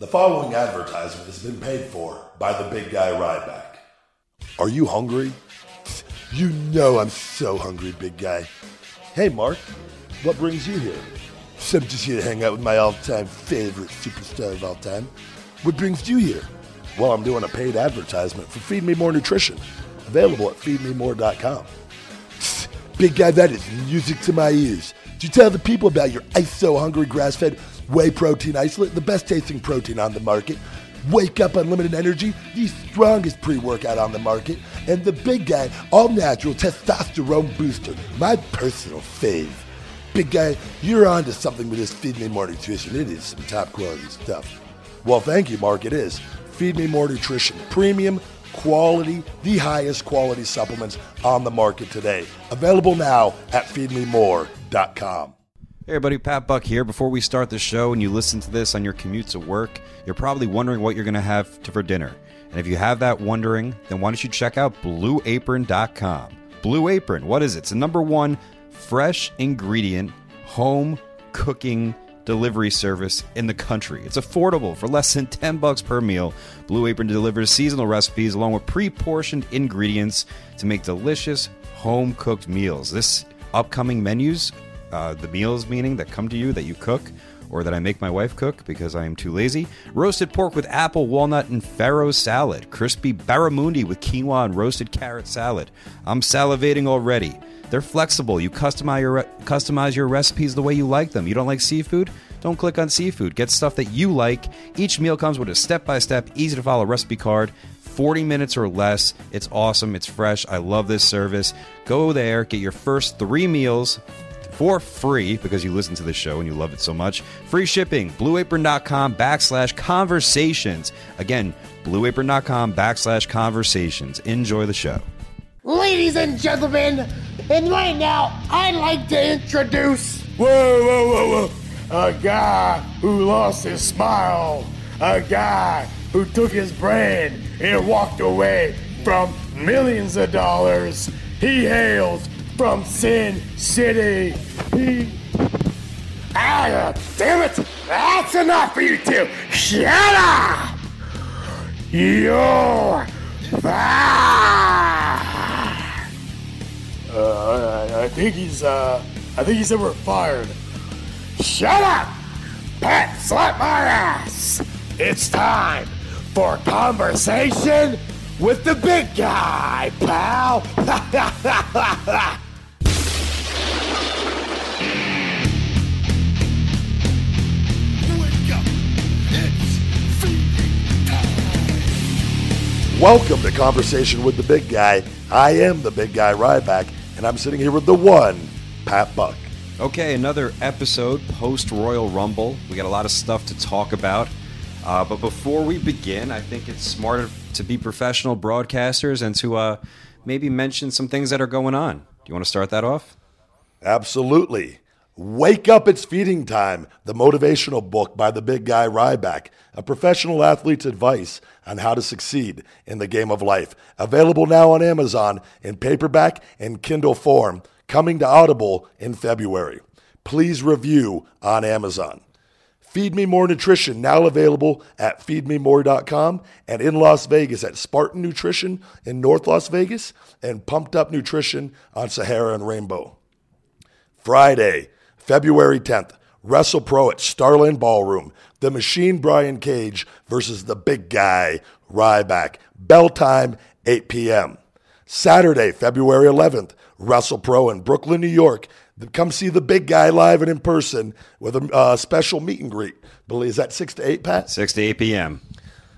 The following advertisement has been paid for by the big guy Ryback. Are you hungry? You know I'm so hungry, big guy. Hey, Mark, what brings you here? So I'm just here to hang out with my all-time favorite superstar of all time. What brings you here? Well, I'm doing a paid advertisement for Feed Me More Nutrition, available at feedmemore.com. Big guy, that is music to my ears. Did you tell the people about your Ice So Hungry grass-fed whey protein isolate, the best tasting protein on the market? Wake up unlimited energy, the strongest pre-workout on the market, and the big guy all natural testosterone booster, my personal fave. Big guy, you're on to something with this Feed Me More Nutrition. It is some top quality stuff. Well, thank you, Mark. It is. Feed Me More Nutrition. Premium, quality, the highest quality supplements on the market today. Available now at feedmemore.com. Hey everybody, Pat Buck here. Before we start the show and you listen to this on your commute to work, you're probably wondering what you're going to have for dinner. And if you have that wondering, then why don't you check out blueapron.com. Blue Apron, what is it? It's the number one fresh ingredient home cooking delivery service in the country. It's affordable for less than 10 bucks per meal. Blue Apron delivers seasonal recipes along with pre-portioned ingredients to make delicious home cooked meals. This upcoming menus, uh, the meals meaning that come to you that you cook or that I make my wife cook because I am too lazy. Roasted pork with apple, walnut, and farro salad. Crispy barramundi with quinoa and roasted carrot salad. I'm salivating already. They're flexible. You customize your customize your recipes the way you like them. You don't like seafood? Don't click on seafood. Get stuff that you like. Each meal comes with a step-by-step, easy to follow recipe card. 40 minutes or less. It's awesome. It's fresh. I love this service. Go there, get your first 3 meals for free because you listen to the show and you love it so much. Free shipping, blueapron.com backslash conversations. Again, blueapron.com backslash conversations. Enjoy the show. Ladies and gentlemen, and right now I'd like to introduce Whoa, whoa, whoa, whoa. A guy who lost his smile. A guy who took his brand and walked away from millions of dollars. He hails from Sin City. He. Ah, damn it! That's enough for you two! Shut up! You're! Uh, I, I think he's, uh, I think he said we're fired. Shut up! Pat, slap my ass! It's time for conversation with the big guy, pal! Welcome to Conversation with the Big Guy. I am the Big Guy Ryback, and I'm sitting here with the one, Pat Buck. Okay, another episode post Royal Rumble. We got a lot of stuff to talk about. Uh, but before we begin, I think it's smarter to be professional broadcasters and to uh, maybe mention some things that are going on. Do you want to start that off? Absolutely. Wake Up, It's Feeding Time, the motivational book by the big guy Ryback, a professional athlete's advice on how to succeed in the game of life. Available now on Amazon in paperback and Kindle form, coming to Audible in February. Please review on Amazon. Feed Me More Nutrition, now available at feedmemore.com and in Las Vegas at Spartan Nutrition in North Las Vegas and Pumped Up Nutrition on Sahara and Rainbow. Friday, February 10th, Wrestle Pro at Starland Ballroom. The Machine Brian Cage versus the big guy Ryback. Bell time, 8 p.m. Saturday, February 11th, Wrestle Pro in Brooklyn, New York. Come see the big guy live and in person with a uh, special meet and greet. Believe is that 6 to 8, Pat? 6 to 8 p.m.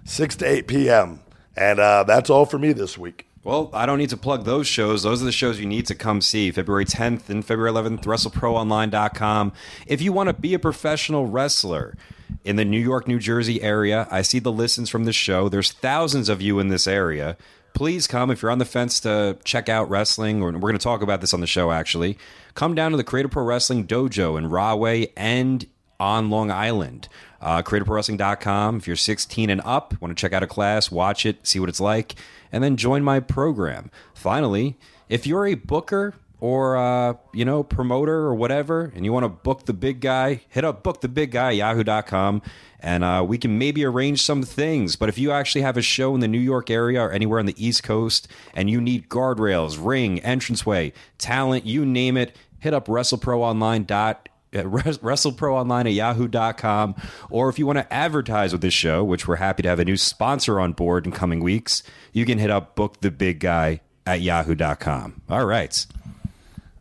6 to 8 p.m. And uh, that's all for me this week. Well, I don't need to plug those shows. Those are the shows you need to come see. February 10th and February 11th, WrestleProOnline.com. If you want to be a professional wrestler in the New York, New Jersey area, I see the listens from the show. There's thousands of you in this area. Please come if you're on the fence to check out wrestling, or we're going to talk about this on the show actually. Come down to the Creative Pro Wrestling Dojo in Rahway and on Long Island. Uh, CreativeProWrestling.com. If you're 16 and up, want to check out a class, watch it, see what it's like, and then join my program. Finally, if you're a booker or uh, you know promoter or whatever, and you want to book the big guy, hit up book the big guy Yahoo.com, and uh, we can maybe arrange some things. But if you actually have a show in the New York area or anywhere on the East Coast, and you need guardrails, ring, entranceway, talent, you name it, hit up WrestleProOnline.com at WrestleProOnline at yahoo.com. Or if you want to advertise with this show, which we're happy to have a new sponsor on board in coming weeks, you can hit up Book the Big Guy at yahoo.com. All right.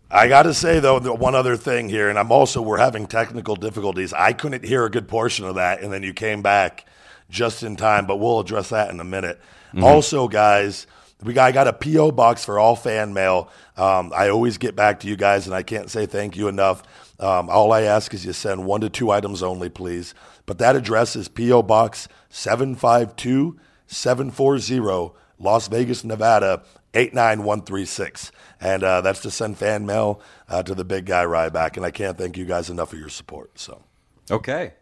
I got to say though, the one other thing here, and I'm also we're having technical difficulties. I couldn't hear a good portion of that, and then you came back just in time. But we'll address that in a minute. Also, guys, we got, I got a PO box for all fan mail. Um, I always get back to you guys, and I can't say thank you enough. Um, all I ask is you send one to two items only, please. But that address is PO Box 752 740, Las Vegas, Nevada 89136. And uh, that's to send fan mail uh, to the big guy Ryback. And I can't thank you guys enough for your support. So. Okay.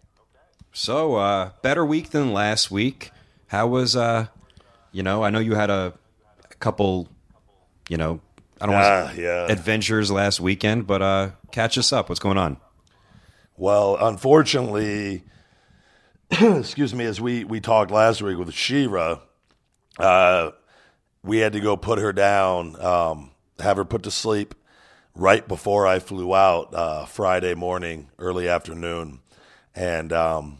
So, uh, better week than last week. How was, uh, you know, I know you had a, a couple, you know, I don't Ah, want to yeah. adventures last weekend, but uh, catch us up. What's going on? Well, unfortunately, excuse me, as we, we talked last week with Shira, uh, we had to go put her down, um, have her put to sleep right before I flew out uh, Friday morning, early afternoon. And um,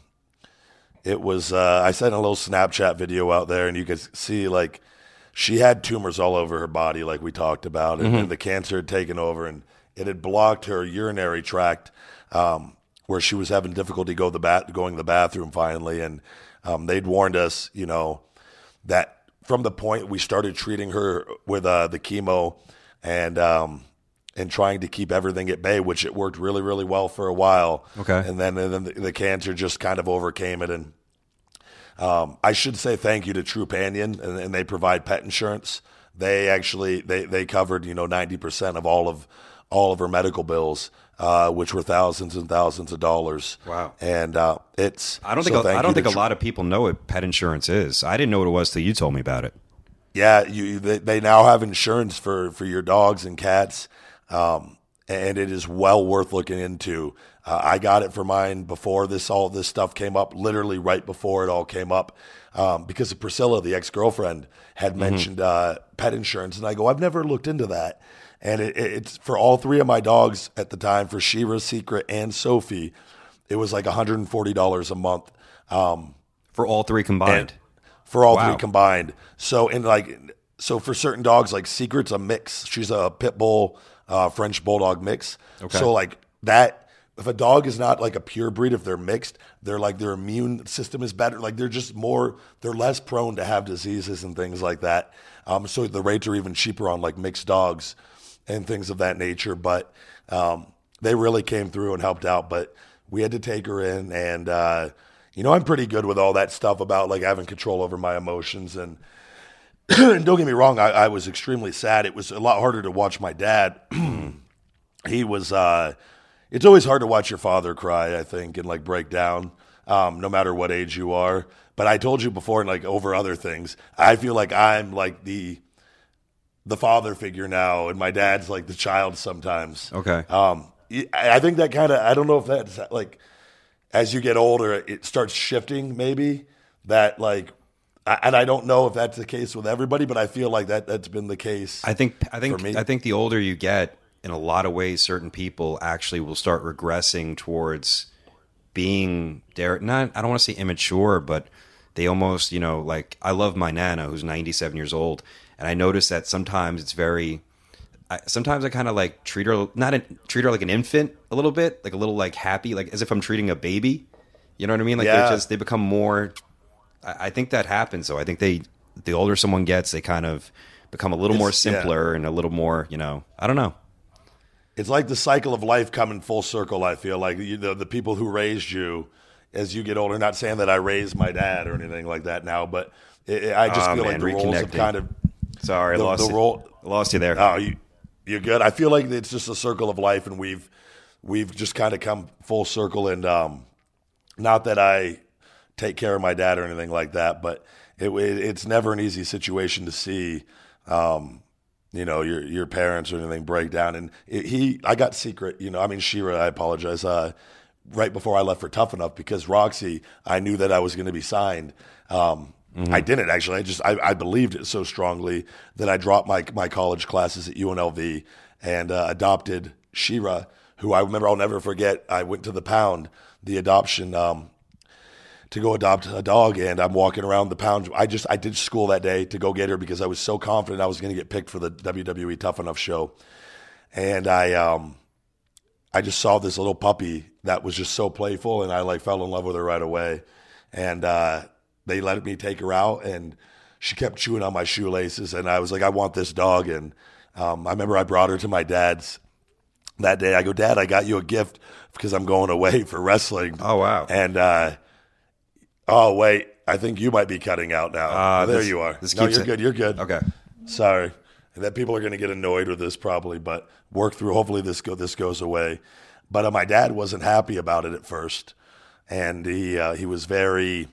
it was, uh, I sent a little Snapchat video out there, and you could see like she had tumors all over her body, like we talked about, and, and the cancer had taken over, and it had blocked her urinary tract, um, where she was having difficulty go the bat going to the bathroom finally, and um, they'd warned us, you know, that from the point we started treating her with uh, the chemo and um, and trying to keep everything at bay, which it worked really really well for a while. Okay. and then and then the, the cancer just kind of overcame it and. Um, I should say thank you to Trupanion, and, and they provide pet insurance. They actually they, they covered you know ninety percent of all of all of her medical bills, uh, which were thousands and thousands of dollars. Wow. And uh, it's I don't think so a, I don't think a Tru- lot of people know what pet insurance is. I didn't know what it was till you told me about it. Yeah, you they, they now have insurance for for your dogs and cats, um, and it is well worth looking into. Uh, I got it for mine before this all this stuff came up, literally right before it all came up, um, because of Priscilla, the ex girlfriend, had mentioned uh, pet insurance, and I go, I've never looked into that, and it, it- it's for all three of my dogs at the time, for Shira, Secret, and Sophie, it was like $140 a month. Um, For all three combined. for all Wow. three combined. So in like so for certain dogs, like Secret's a mix. She's a pit bull, uh, French bulldog mix. Okay. So like that. If a dog is not like a pure breed, if they're mixed, they're like their immune system is better. Like they're just more, they're less prone to have diseases and things like that. Um, so the rates are even cheaper on like mixed dogs and things of that nature. But um, they really came through and helped out. But we had to take her in, and uh, you know I'm pretty good with all that stuff about like having control over my emotions and. and don't get me wrong, I, I was extremely sad. It was a lot harder to watch my dad. he was. Uh, it's always hard to watch your father cry. I think and like break down, um, no matter what age you are. But I told you before, and like over other things, I feel like I'm like the the father figure now, and my dad's like the child sometimes. Okay. Um, I think that kind of. I don't know if that's like as you get older, it starts shifting. Maybe that like, and I don't know if that's the case with everybody, but I feel like that that's been the case. I think I think For me- I think the older you get, in a lot of ways, certain people actually will start regressing towards being dare not I don't want to say immature, but they almost you know like I love my nana who's ninety seven years old, and I notice that sometimes it's very. I, sometimes I kind of like treat her not a, treat her like an infant a little bit, like a little like happy, like as if I'm treating a baby. You know what I mean? Like Yeah. they just they become more I, I think that happens though. I think they the older someone gets, they kind of become a little more It's- yeah. simpler and a little more, you know, I don't know. It's like the cycle of life coming full circle. I feel like you know the people who raised you as you get older. Not saying that I raised my dad or anything like that now, but it, I just Ah, feel man, like the roles have kind of. Sorry, The- I lost the you. role- lost you there. Oh, you you're good. I feel like it's just a circle of life, and we've we've just kind of come full circle. And um, not that I take care of my dad or anything like that, but it, it it's never an easy situation to see. Um, you know your your parents or anything break down, and it, he I got secret. You know, I mean Shira. I apologize. Uh, right before I left for Tough Enough because Roxy, I knew that I was going to be signed. Um, I didn't actually. I just I, I believed it so strongly that I dropped my my college classes at UNLV and uh, adopted Shira, who I remember I'll never forget. I went to the pound, the adoption um, to go adopt a dog, and I'm walking around the pound. I just I did school that day to go get her because I was so confident I was going to get picked for the WWE Tough Enough show, and I um I just saw this little puppy that was just so playful, and I like fell in love with her right away. And uh, they let me take her out, and she kept chewing on my shoelaces, and I was like, I want this dog. And um, I remember I brought her to my dad's that day. I go, Dad, I got you a gift because I'm going away for wrestling. Oh, wow. And uh, oh wait, I think you might be cutting out now. Uh, there this- you are. this no, you're it- good. You're good. Okay. Sorry. And that people are going to get annoyed with this probably, but work through. Hopefully this go this goes away. But uh, my dad wasn't happy about it at first, and he uh, he was very.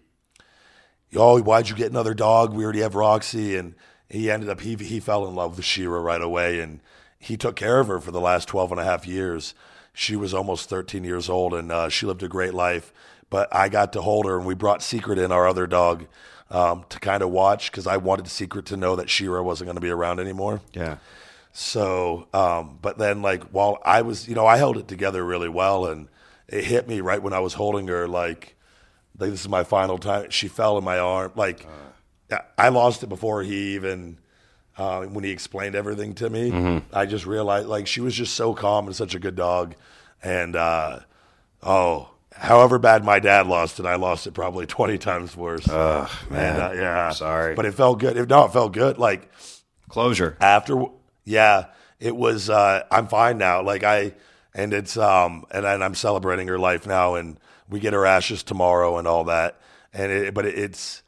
Oh, why'd you get another dog? We already have Roxy, and he ended up he he fell in love with Shira right away, and he took care of her for the last 12 and a half years. She was almost 13 years old, and uh, she lived a great life. But I got to hold her, and we brought Secret in, our other dog, um, to kind of watch because I wanted Secret to know that Shira wasn't going to be around anymore. Yeah. So, um, but then like while I was, you know, I held it together really well, and it hit me right when I was holding her. Like, like this is my final time. She fell in my arm. Like, I- I lost it before he even. Uh, when he explained everything to me, I just realized like she was just so calm and such a good dog, and uh, oh, however bad my dad lost it, I lost it probably twenty times worse. Ugh, man. And, uh, yeah, Sorry. but it felt good. If no, it felt good. Like Closure. after yeah it was uh i'm fine now like i and it's um and, and i'm celebrating her life now and we get her ashes tomorrow and all that and it, but it's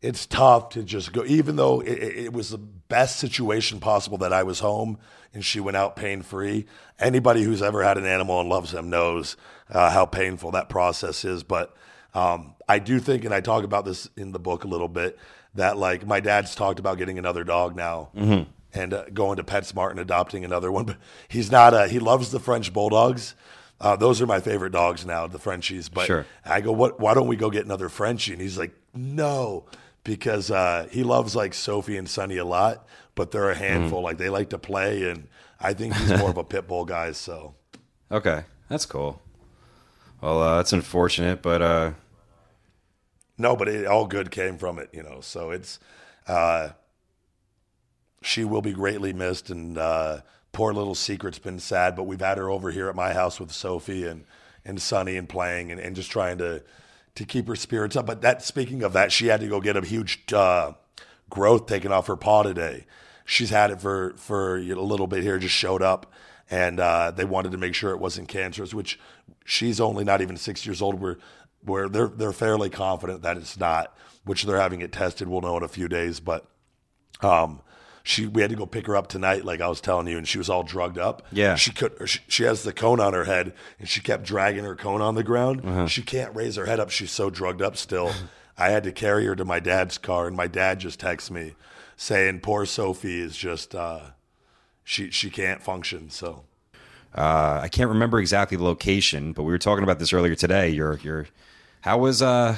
it's tough to just go even though it, it it was the best situation possible that i was home and she went out pain free anybody who's ever had an animal and loves them knows uh, how painful that process is but um, I do think, and I talk about this in the book a little bit, that like my dad's talked about getting another dog now and uh, going to PetSmart and adopting another one. But he's not. Uh, he loves the French bulldogs. Uh, those are my favorite dogs now, the Frenchies. But Sure. I go, what? Why don't we go get another Frenchie? And he's like, no, because uh, he loves like Sophie and Sunny a lot, but they're a handful. Like they like to play, and I think he's more of a pit bull guy. So Okay. That's cool. Well, uh, that's unfortunate, but uh, No, but it, all good came from it, you know. So it's uh, she will be greatly missed, and uh, poor little secret's been sad. But we've had her over here at my house with Sophie and and Sunny and playing and, and just trying to to keep her spirits up. But that speaking of that, she had to go get a huge uh, growth taken off her paw today. She's had it for for a little bit here, just showed up, and uh, they wanted to make sure it wasn't cancerous. Which she's only not even six years old. Where where they're they're fairly confident that it's not. Which they're having it tested. We'll know in a few days, but um, she we had to go pick her up tonight, like I was telling you, and she was all drugged up. Yeah. she could. She, she has the cone on her head, and she kept dragging her cone on the ground. She can't raise her head up. She's so drugged up still. I had to carry her to my dad's car, and my dad just texted me saying, "Poor Sophie is just uh, she she can't function." So uh, I can't remember exactly the location, but we were talking about this earlier today. Your your how was uh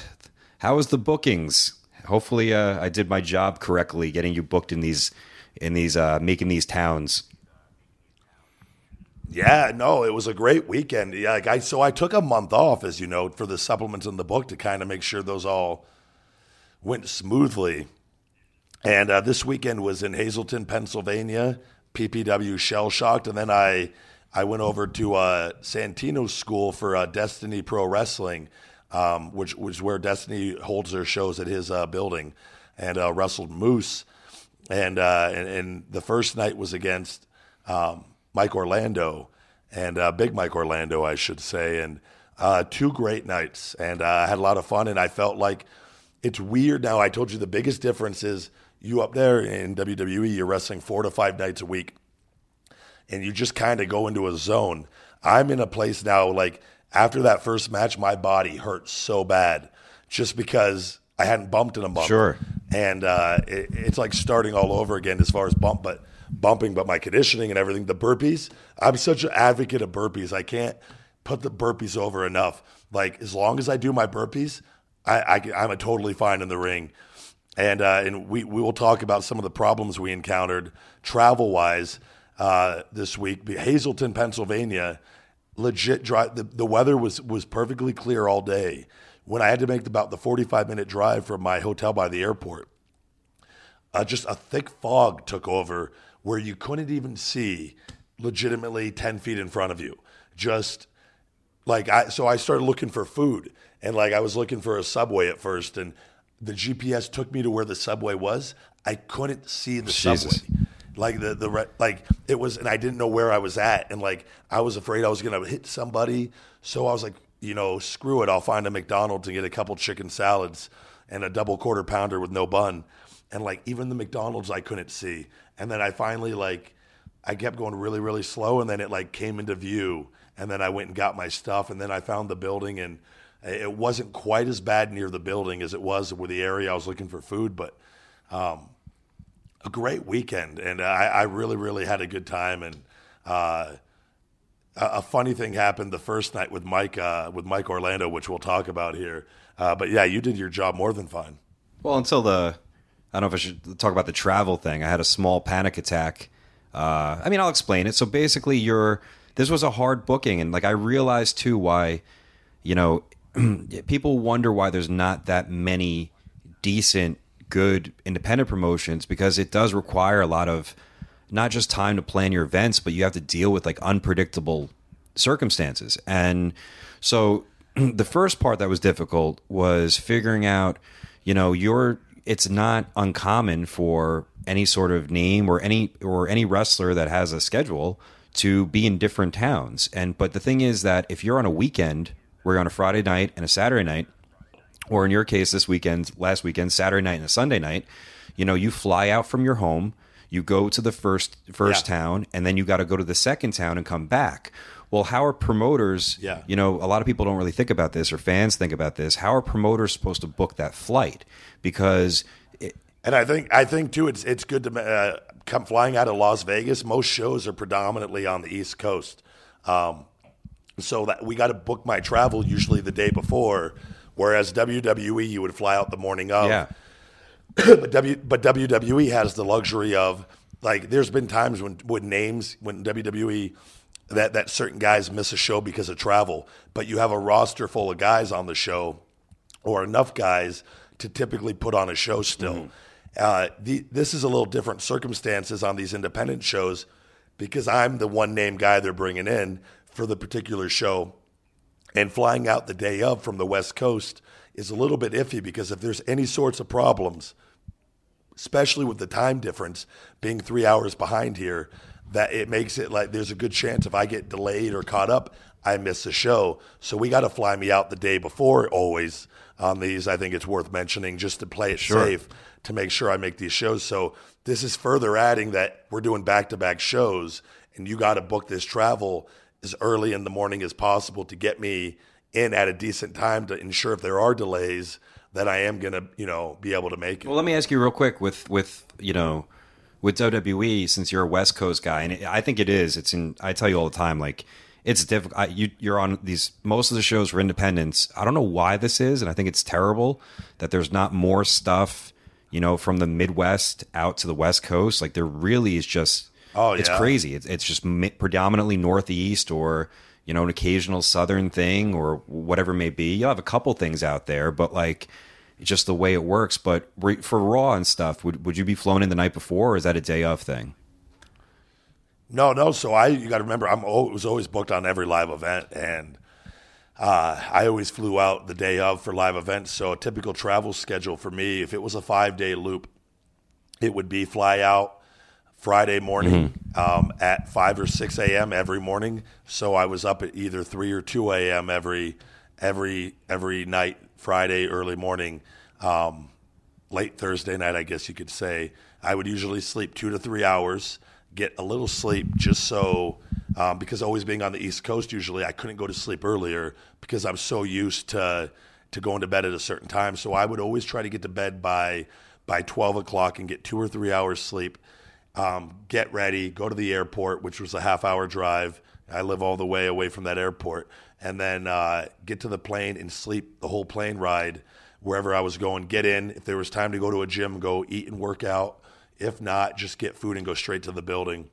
how was the bookings? Hopefully, uh, I did my job correctly, getting you booked in these in these uh, making these towns. Yeah, no, it was a great weekend. Yeah, like I so I took a month off, as you know, for the supplements in the book to kind of make sure those all went smoothly. And uh, this weekend was in Hazleton, Pennsylvania, PPW Shell Shocked, and then I I went over to uh, Santino School for uh, Destiny Pro Wrestling, um, which is where Destiny holds their shows at his uh, building, and uh, wrestled Moose and uh, and, and the first night was against um, Mike Orlando and uh, Big Mike Orlando, I should say, and two great nights, and I had a lot of fun, and I felt like it's weird now. I told you the biggest difference is you up there in WWE, you're wrestling four to five nights a week, and you just kind of go into a zone. I'm in a place now, like after that first match, my body hurt so bad just because I hadn't bumped in a month. Sure. And uh, it, it's like starting all over again as far as bump, but bumping, but my conditioning and everything. The burpees, I'm such an advocate of burpees. I can't put the burpees over enough. Like as long as I do my burpees, I, I, am totally fine in the ring. And uh, and we, we will talk about some of the problems we encountered travel wise uh, this week. Hazleton, Pennsylvania, legit drive. The, the weather was was perfectly clear all day. When I had to make about the 45 minute drive from my hotel by the airport, uh, just a thick fog took over where you couldn't even see legitimately 10 feet in front of you. Just like I, so I started looking for food and like I was looking for a subway at first and the GPS took me to where the subway was. I couldn't see the Jesus. subway. Like the the like it was, and I didn't know where I was at, and like I was afraid I was gonna hit somebody. So I was like, you know, screw it. I'll find a McDonald's and get a couple chicken salads and a double quarter pounder with no bun. And like even the McDonald's I couldn't see. And then I finally like I kept going really really slow, and then it like came into view, and then I went and got my stuff, and then I found the building and. It wasn't quite as bad near the building as it was with the area I was looking for food, but um, a great weekend, and I, I really, really had a good time. And uh, a, funny thing happened the first night with Mike, uh, with Mike Orlando, which we'll talk about here. Uh, but yeah, you did your job more than fine. Well, until the, I don't know if I should talk about the travel thing. I had a small panic attack. Uh, I mean, I'll explain it. So basically, you're this was a hard booking, and like I realized too why, you know, people wonder why there's not that many decent good independent promotions because it does require a lot of not just time to plan your events, but you have to deal with like unpredictable circumstances. And so the first part that was difficult was figuring out, you know, your it's not uncommon for any sort of name or any or any wrestler that has a schedule to be in different towns. And but the thing is that if you're on a weekend, we're on a Friday night and a Saturday night, or in your case this weekend last weekend saturday night and a sunday night you know you fly out from your home you go to the first first Yeah. town and then you got to go to the second town and come back well how are promoters Yeah. you know a lot of people don't really think about this or fans think about this how are promoters supposed to book that flight because it, And I think I think too, it's it's good to uh, come flying out of Las Vegas. Most shows are predominantly on the East Coast, um, so that we got to book my travel usually the day before. Whereas WWE, you would fly out the morning of. yeah but W but WWE has the luxury of like there's been times when when names when WWE that that certain guys miss a show because of travel, but you have a roster full of guys on the show or enough guys to typically put on a show still. Uh, the, this is a little different circumstances on these independent shows because I'm the one name guy they're bringing in for the particular show and flying out the day of from the West Coast is a little bit iffy because if there's any sorts of problems, especially with the time difference being three hours behind here, that it makes it like there's a good chance if I get delayed or caught up, I miss the show. So we got to fly me out the day before always on these. I think it's worth mentioning just to play it safe to make sure I make these shows. So this is further adding that we're doing back to back shows and you got to book this travel as early in the morning as possible to get me in at a decent time to ensure if there are delays that I am going to, you know, be able to make it. Well, let me ask you real quick with with you know with WWE since you're a West Coast guy, and I think it is. It's in. I tell you all the time, like it's difficult. You you're on these most of the shows for independents. I don't know why this is, and I think it's terrible that there's not more stuff. You know, from the Midwest out to the West Coast, like there really is just. Oh, it's yeah. crazy. It's it's just mi- predominantly Northeast or you know an occasional Southern thing or whatever it may be. You'll have a couple things out there, but like just the way it works. But re- for Raw and stuff, would would you be flown in the night before, or is that a day of thing? No, no. So I, you got to remember, I'm was always booked on every live event, and uh, I always flew out the day of for live events. So a typical travel schedule for me, if it was a five day loop, it would be fly out Friday morning um, at 5 or 6 a.m. every morning. So I was up at either 3 or 2 a.m. every every every night, Friday early morning, um, late Thursday night, I guess you could say. I would usually sleep two to three hours, get a little sleep just so, um, because always being on the East Coast, usually I couldn't go to sleep earlier because I'm so used to to going to bed at a certain time. So I would always try to get to bed by by 12 o'clock and get two or three hours sleep. Um, get ready, go to the airport, which was a half hour drive. I live all the way away from that airport, and then uh, get to the plane and sleep the whole plane ride wherever I was going. Get in. If there was time to go to a gym, go eat and work out. If not, just get food and go straight to the building.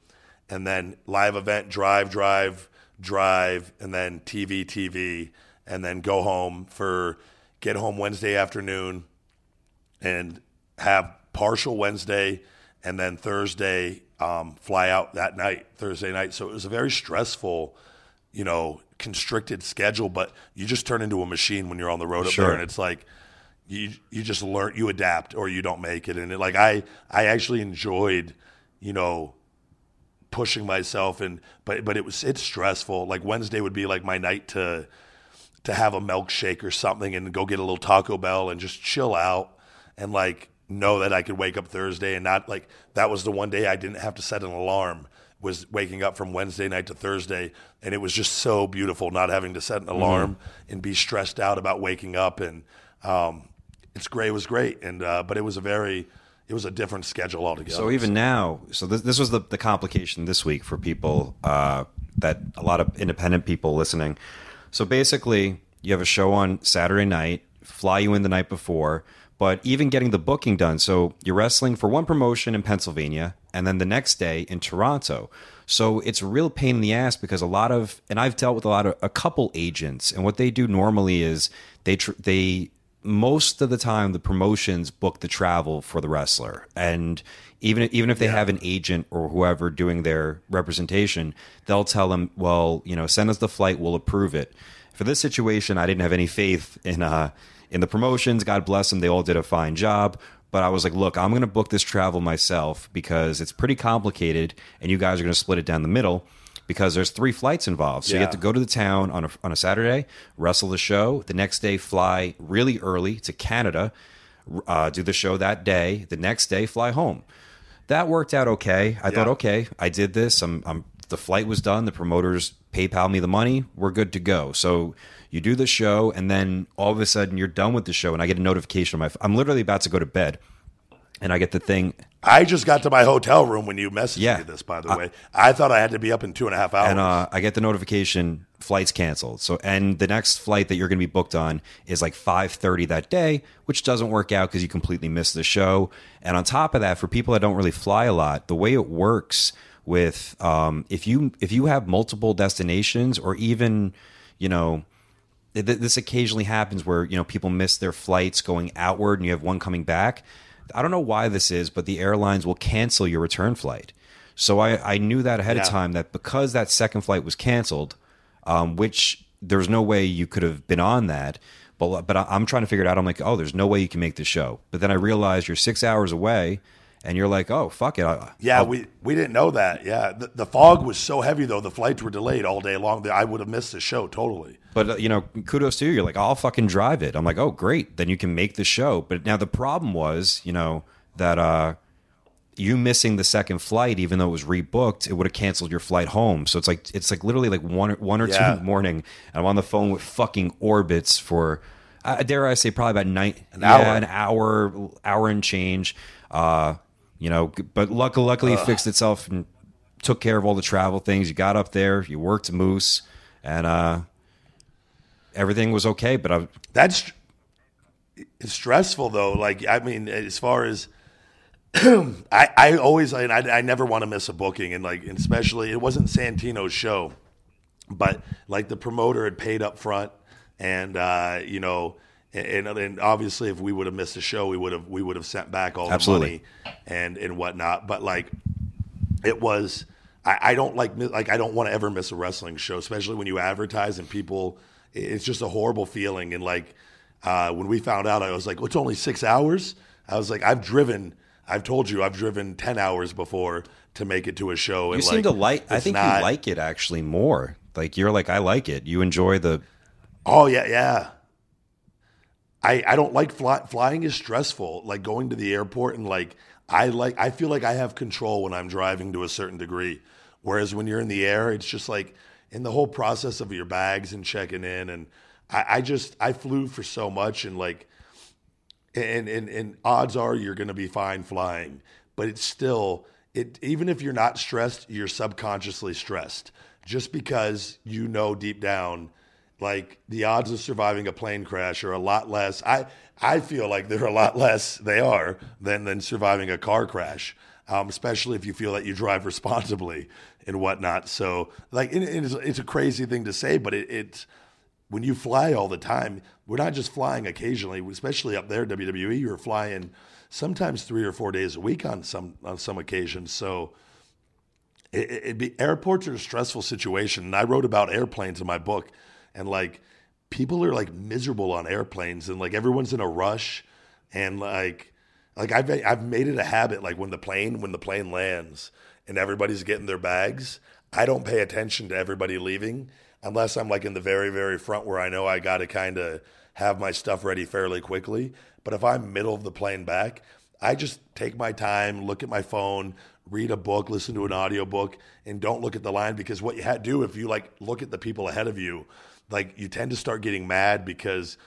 And then live event, drive, drive, drive, and then TV, TV, and then go home for get home Wednesday afternoon and have partial Wednesday and then Thursday um, fly out that night, Thursday night. So it was a very stressful, you know, constricted schedule, but you just turn into a machine when you're on the road up Sure. there and it's like you you just learn you adapt or you don't make it and it, like I I actually enjoyed, you know, pushing myself and but but it was it's stressful. Like Wednesday would be like my night to to have a milkshake or something and go get a little Taco Bell and just chill out and like know that I could wake up Thursday and not like that was the one day I didn't have to set an alarm was waking up from Wednesday night to Thursday. And it was just so beautiful not having to set an alarm and be stressed out about waking up. And um, it's great. It was great. And uh, but it was a very it was a different schedule altogether. So even now, so this, this was the, the complication this week for people uh, that a lot of independent people listening. So basically, you have a show on Saturday night, fly you in the night before, but even getting the booking done. So you're wrestling for one promotion in Pennsylvania, and then the next day in Toronto. So it's a real pain in the ass because a lot of, and I've dealt with a lot of a couple agents, and what they do normally is they tr- they most of the time the promotions book the travel for the wrestler. And even even if they have an agent or whoever doing their representation they'll tell them well you know send us the flight. We'll approve it. For this situation i didn't have any faith in uh in the promotions god bless them they all did a fine job but i was like look i'm going to book this travel myself because it's pretty complicated and you guys are going to split it down the middle because there's three flights involved. So you have to go to the town on a, on a Saturday, wrestle the show. The next day, fly really early to Canada, uh, do the show that day. The next day, fly home. That worked out okay. I thought, okay, I did this. I'm, I'm the flight was done. The promoters PayPal me the money. We're good to go. So you do the show, and then all of a sudden you're done with the show, and I get a notification on my. I'm literally about to go to bed, and I get the thing. I just got to my hotel room when you messaged Yeah. me this. By the way, I thought I had to be up in two and a half hours. and uh, I get the notification flights canceled. So and the next flight that you're going to be booked on is like 5:30 that day, which doesn't work out because you completely missed the show. And on top of that, for people that don't really fly a lot, the way it works with um, if you if you have multiple destinations or even you know this occasionally happens where you know people miss their flights going outward and you have one coming back. I don't know why this is but the airlines will cancel your return flight. So i, I knew that ahead of time that because that second flight was canceled um, which there's no way you could have been on that but but i'm trying to figure it out. I'm like oh there's no way you can make the show. But then i realized you're six hours away and you're like oh fuck it I, yeah, I'll- we we didn't know that. Yeah, the, the fog was so heavy though. The flights were delayed all day long. I would have missed the show totally. But uh, you know, kudos to you. You're like, I'll fucking drive it. I'm like, oh, great. Then you can make the show. But now the problem was, you know, that uh, you missing the second flight, even though it was rebooked, it would have canceled your flight home. So it's like it's like literally like one or- one or two in the morning. And I'm on the phone with fucking Orbitz for, uh, dare I say, probably about nine an hour. an hour, hour and change. Uh, you know, but luckily, luckily, it fixed itself and took care of all the travel things. You got up there, you worked Moose, and uh, everything was okay. But I, That's it's stressful though. Like I mean, as far as I, I always I, I never want to miss a booking, and like and especially it wasn't Santino's show, but like the promoter had paid up front, and uh, you know. And, and obviously, if we would have missed the show, we would have we would have sent back all the money and and whatnot. But like, it was I, I don't like like I don't want to ever miss a wrestling show, especially when you advertise and people. It's just a horrible feeling. And like uh, when we found out, I was like, well, "It's only six hours." I was like, "I've driven I've told you I've driven ten hours before to make it to a show. You and seem to like. I think not- you like it actually more. Like you're like I like it. You enjoy the. Oh yeah, yeah. I I don't like fly, flying is stressful. Like going to the airport and like I like I feel like I have control when I'm driving to a certain degree. Whereas when you're in the air, it's just like in the whole process of your bags and checking in and I, I just I flew for so much and like and and, and odds are you're going to be fine flying but it's still it even if you're not stressed you're subconsciously stressed just because you know deep down like the odds of surviving a plane crash are a lot less i i feel like they're a lot less they are than than surviving a car crash um, especially if you feel that you drive responsibly and whatnot so like it, it's, it's a crazy thing to say but it, it's when you fly all the time, we're not just flying occasionally, especially up there, WWE, you're flying sometimes three or four days a week on some on some occasions. So it, it, be airports are a stressful situation. And I wrote about airplanes in my book, and like people are like miserable on airplanes, and like everyone's in a rush, and like like I've I've made it a habit like when the plane when the plane lands and everybody's getting their bags, I don't pay attention to everybody leaving unless I'm like in the very very front where I know I got to kind of have my stuff ready fairly quickly. But if I'm middle of the plane back, I just take my time, look at my phone, read a book, listen to an audiobook and don't look at the line because what you had to do if you like look at the people ahead of you, like you tend to start getting mad because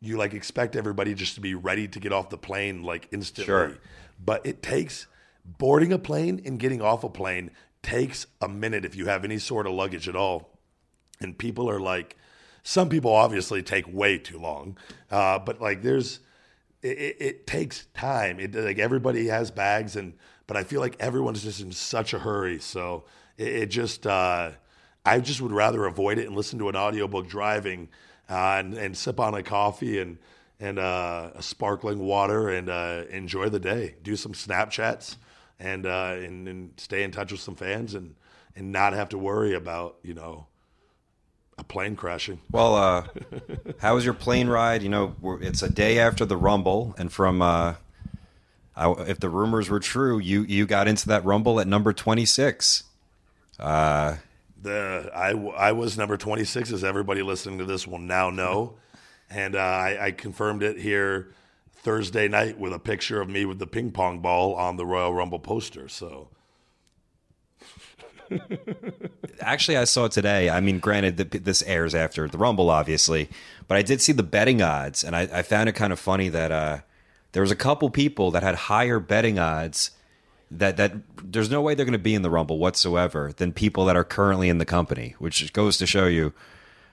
you like expect everybody just to be ready to get off the plane like instantly. Sure. But it takes boarding a plane and getting off a plane takes a minute if you have any sort of luggage at all. And people are like, some people obviously take way too long, uh, but like there's, it, it, it takes time. It like everybody has bags, and but I feel like everyone's just in such a hurry. So it, it just, uh, I just would rather avoid it and listen to an audiobook driving, uh, and and sip on a coffee and and uh, a sparkling water and uh, enjoy the day. Do some Snapchats and uh, and and stay in touch with some fans and and not have to worry about you know a plane crashing. Well, uh, how was your plane ride? You know, it's a day after the Rumble, and from uh, I, if the rumors were true, you you got into that Rumble at number twenty six. Uh, The I, I was number 26, as everybody listening to this will now know. And uh, I, I confirmed it here Thursday night with a picture of me with the ping pong ball on the Royal Rumble poster. So Actually, I saw it today. I mean, granted, that this airs after the Rumble, obviously, but I did see the betting odds, and I, I found it kind of funny that uh, there was a couple people that had higher betting odds that that there's no way they're going to be in the Rumble whatsoever than people that are currently in the company, which goes to show you,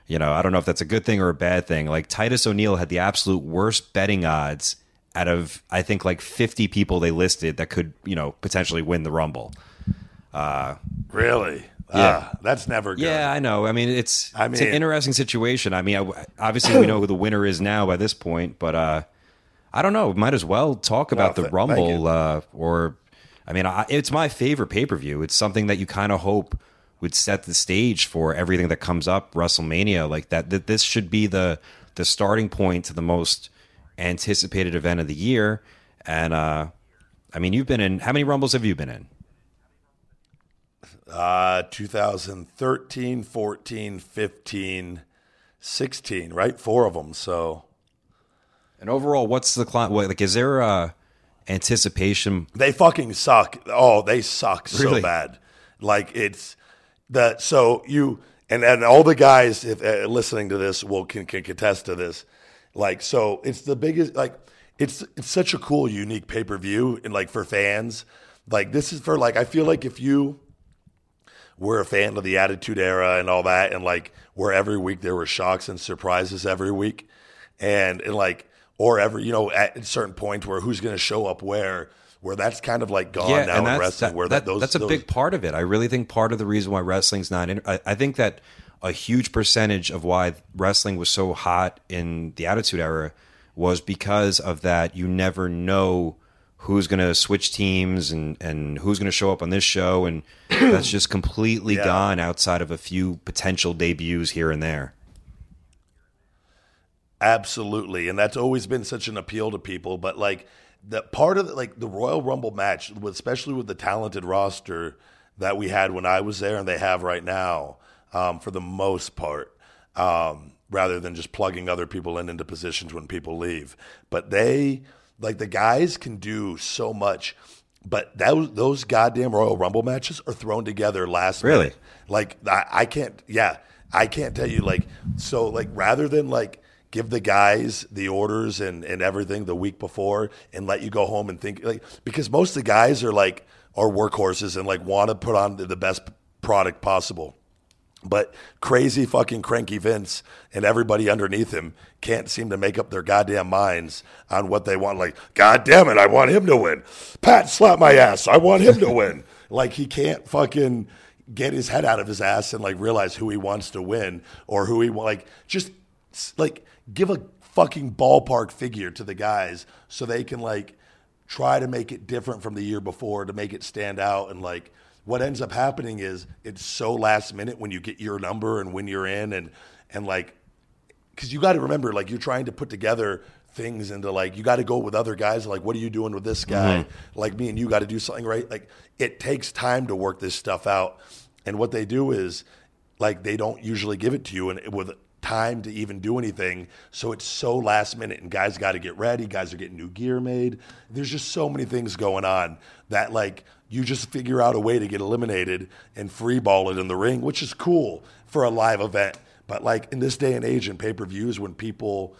you know, I don't know if that's a good thing or a bad thing. Like Titus O'Neil had the absolute worst betting odds out of I think like 50 people they listed that could, you know, potentially win the Rumble. really, Yeah. Ah, that's never good. Yeah, I know. I mean, it's I it's an interesting situation. I mean, I, obviously we know who the winner is now by this point, but uh, I don't know. Might as well talk about Well, the Rumble, uh, or I mean, I, it's my favorite pay per view. It's something that you kind of hope would set the stage for everything that comes up WrestleMania. Like that, that this should be the the starting point to the most anticipated event of the year. And uh, I mean, you've been in how many Rumbles have you been in? Uh, 2013, 14, 15, 16, right? Four of them. So And overall, what's the cli- what, like? Is there a anticipation They fucking suck. Oh, they suck so Really? bad. Like it's the so you and and all the guys if uh, listening to this will can, can contest to this. Like so, it's the biggest. Like it's it's such a cool, unique pay per view, and like for fans, like this is for like I feel like if you were a fan of the Attitude Era and all that, and like where every week there were shocks and surprises every week, and and like or ever, you know at a certain point where who's going to show up where where that's kind of like gone now in wrestling that- where that- that, those that's a those- big part of it. I really think part of the reason why wrestling's not. In, I, I think that a huge percentage of why wrestling was so hot in the Attitude Era was because of that. You never know who's going to switch teams and and who's going to show up on this show, and that's just completely Yeah. gone outside of a few potential debuts here and there. Absolutely. And that's always been such an appeal to people. But like the part of the, like the Royal Rumble match, especially with the talented roster that we had when I was there and they have right now, um, for the most part, um, rather than just plugging other people in into positions when people leave. But they, like the guys, can do so much. But those those goddamn Royal Rumble matches are thrown together last Really? minute. Like I, I can't, yeah, I can't tell you. Like so, like rather than like give the guys the orders and and everything the week before and let you go home and think like because most of the guys are like are workhorses and like want to put on the, best product possible. But crazy fucking cranky Vince and everybody underneath him can't seem to make up their goddamn minds on what they want. Like, God damn it, I want him to win. Pat, slap my ass. I want him to win. like, he can't fucking get his head out of his ass and like realize who he wants to win or who he like just like give a fucking ballpark figure to the guys so they can like try to make it different from the year before to make it stand out. And like what ends up happening is it's so last minute when you get your number and when you're in and and like because you got to remember like you're trying to put together things into like you got to go with other guys like what are you doing with this guy? Mm-hmm. Like me and you got to do something right? Like it takes time to work this stuff out. And what they do is like they don't usually give it to you. And with time to even do anything so it's so last minute and guys got to get ready guys are getting new gear made there's just so many things going on that like you just figure out a way to get eliminated and free ball it in the ring which is cool for a live event but like in this day and age in pay-per-views when people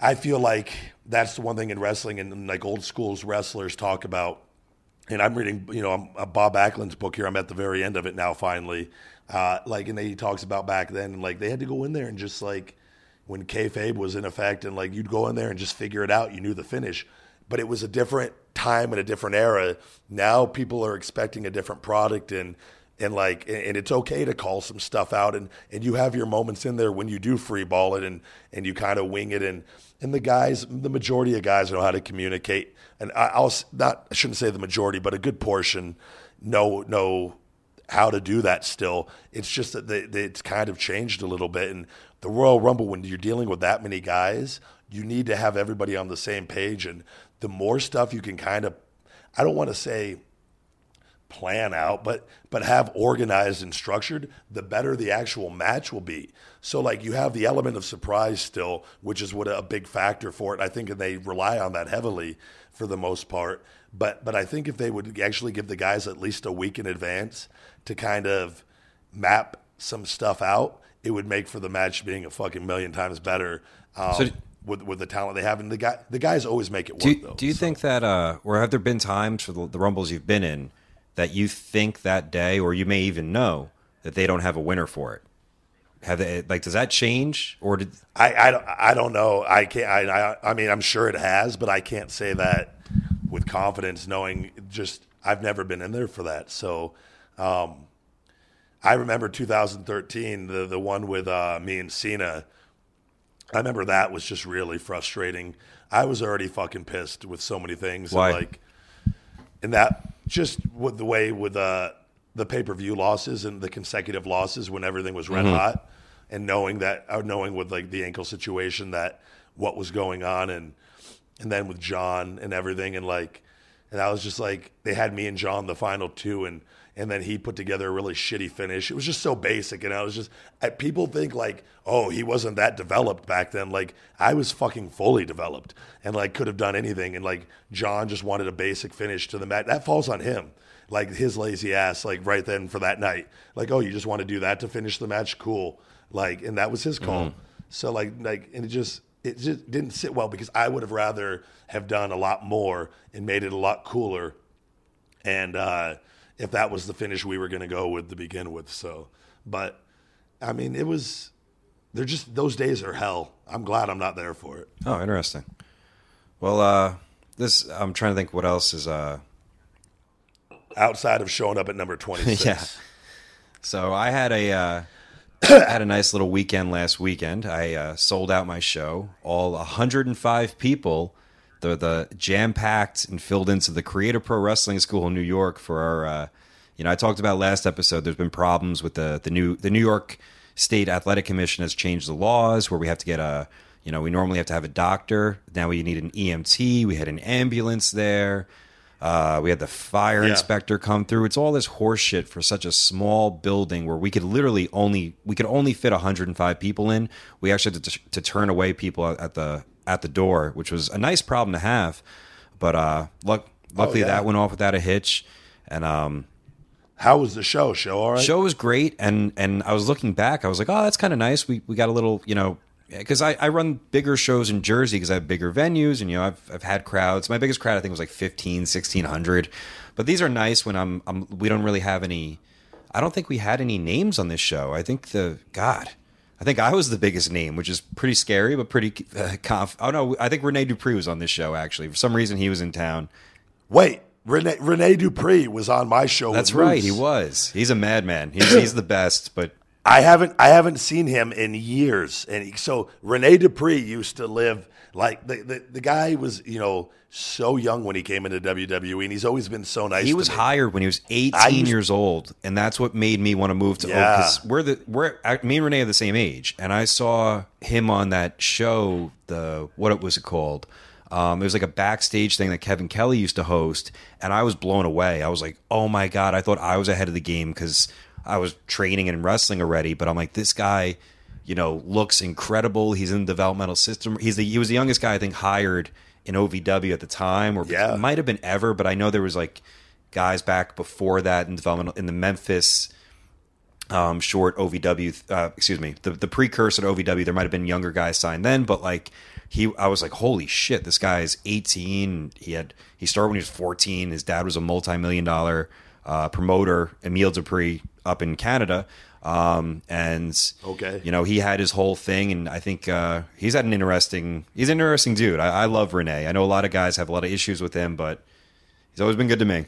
I feel like that's the one thing in wrestling and like old schools wrestlers talk about. And I'm reading, you know, I'm, uh, Bob Backlund's book here. I'm at the very end of it now, finally. Uh, like, and he talks about back then, like they had to go in there and just like when kayfabe was in effect, and like you'd go in there and just figure it out. You knew the finish, but it was a different time and a different era. Now people are expecting a different product, and and like and it's okay to call some stuff out and and you have your moments in there when you do free ball it and and you kind of wing it and and the guys the majority of guys know how to communicate and I, I'll not I shouldn't say the majority but a good portion know know how to do that still it's just that they, they, it's kind of changed a little bit and the Royal Rumble when you're dealing with that many guys you need to have everybody on the same page and the more stuff you can kind of I don't want to say plan out, but but have organized and structured, the better the actual match will be. So like you have the element of surprise still, which is what a big factor for it. I think and they rely on that heavily for the most part. But but I think if they would actually give the guys at least a week in advance to kind of map some stuff out, it would make for the match being a fucking million times better. Um, So with with the talent they have, and the guy the guys always make it work. Do you, though, do you so. think that, uh, or have there been times for the, the Rumbles you've been in that you think that day, or you may even know that they don't have a winner for it? Have they, like, does that change, or did I, I, don't- I don't know. I can't. I, I, I mean, I'm sure it has, but I can't say that with confidence, knowing just I've never been in there for that. So, um, I remember 2013, the the one with uh, me and Cena. I remember that was just really frustrating. I was already fucking pissed with so many things. and, like, and that just with the way with uh, the pay per view losses and the consecutive losses when everything was red hot, and knowing that, or knowing with like the ankle situation that what was going on, and and then with John and everything, and like, and I was just like, they had me and John the final two, and and then he put together a really shitty finish. It was just so basic, and I was just I, people think like, oh, he wasn't that developed back then. Like I was fucking fully developed, and like could have done anything, and like John just wanted a basic finish to the match. That falls on him, like his lazy ass, like right then for that night. Like, oh, you just want to do that to finish the match? Cool. Like, and that was his call. Mm-hmm. So like like, and it just it just didn't sit well because I would have rather have done a lot more and made it a lot cooler and uh, if that was the finish we were going to go with to begin with. So, but I mean, it was. They're just those days are hell. I'm glad I'm not there for it. Oh, interesting. Well, uh, this I'm trying to think what else is. Uh, Outside of showing up at number 26. Yeah. so I had a uh, had a nice little weekend last weekend. I uh, sold out my show. All 105 people, the the jam packed and filled into the Create A Pro Wrestling School in New York for our. Uh, you know, I talked about last episode. There's been problems with the the new the New York State Athletic Commission has changed the laws where we have to get a You know, we normally have to have a doctor. Now we need an EMT. We had an ambulance there. Uh, we had the fire Yeah. inspector come through. It's all this horseshit for such a small building where we could literally only we could only fit 105 people in. We actually had to, to turn away people at the at the door, which was a nice problem to have. But uh, luck, luckily yeah. that went off without a hitch. And um, How was the show? Show all right? show was great and and i was looking back i was like oh that's kind of nice we we got a little you know because I, I run bigger shows in jersey because i have bigger venues and you know I've, I've had crowds. My biggest crowd i think was like 15 1600 but these are nice when i'm, I'm we don't really have any i don't think we had any names on this show. I think the god i think i was the biggest name which is pretty scary but pretty uh, conf- oh no i think rene dupree was on this show actually. For some reason he was in town. Wait, Rene, Rene Dupree was on my show. that's right Moose. he was. He's a madman. He's, he's the best but I haven't I haven't seen him in years, and he, so Rene Dupree used to live like the, the the guy was you know so young when he came into WWE, and he's always been so nice. He was me. hired when he was 18 used- years old, and that's what made me want to move to Yeah. because we're the we're me and Renee are the same age, and I saw him on that show. The what it was it called? Um, it was like a backstage thing that Kevin Kelly used to host, and I was blown away. I was like, "Oh my god!" I thought I was ahead of the game because I was training and wrestling already. But I'm like, this guy, you know, looks incredible. He's in the developmental system. He's the he was the youngest guy I think hired in OVW at the time, or Yeah. it might have been ever. But I know there was like guys back before that in developmental in the Memphis um, short OVW, uh, excuse me, the, the precursor to OVW, there might have been younger guys signed then, but like he, I was like, holy shit, this guy is 18. He had, he started when he was 14. His dad was a multi-million dollar uh, promoter, Emile Dupree up in Canada. Um, and Okay. you know, he had his whole thing. And I think, uh, he's had an interesting, he's an interesting dude. I, I love Renee. I know a lot of guys have a lot of issues with him, but he's always been good to me.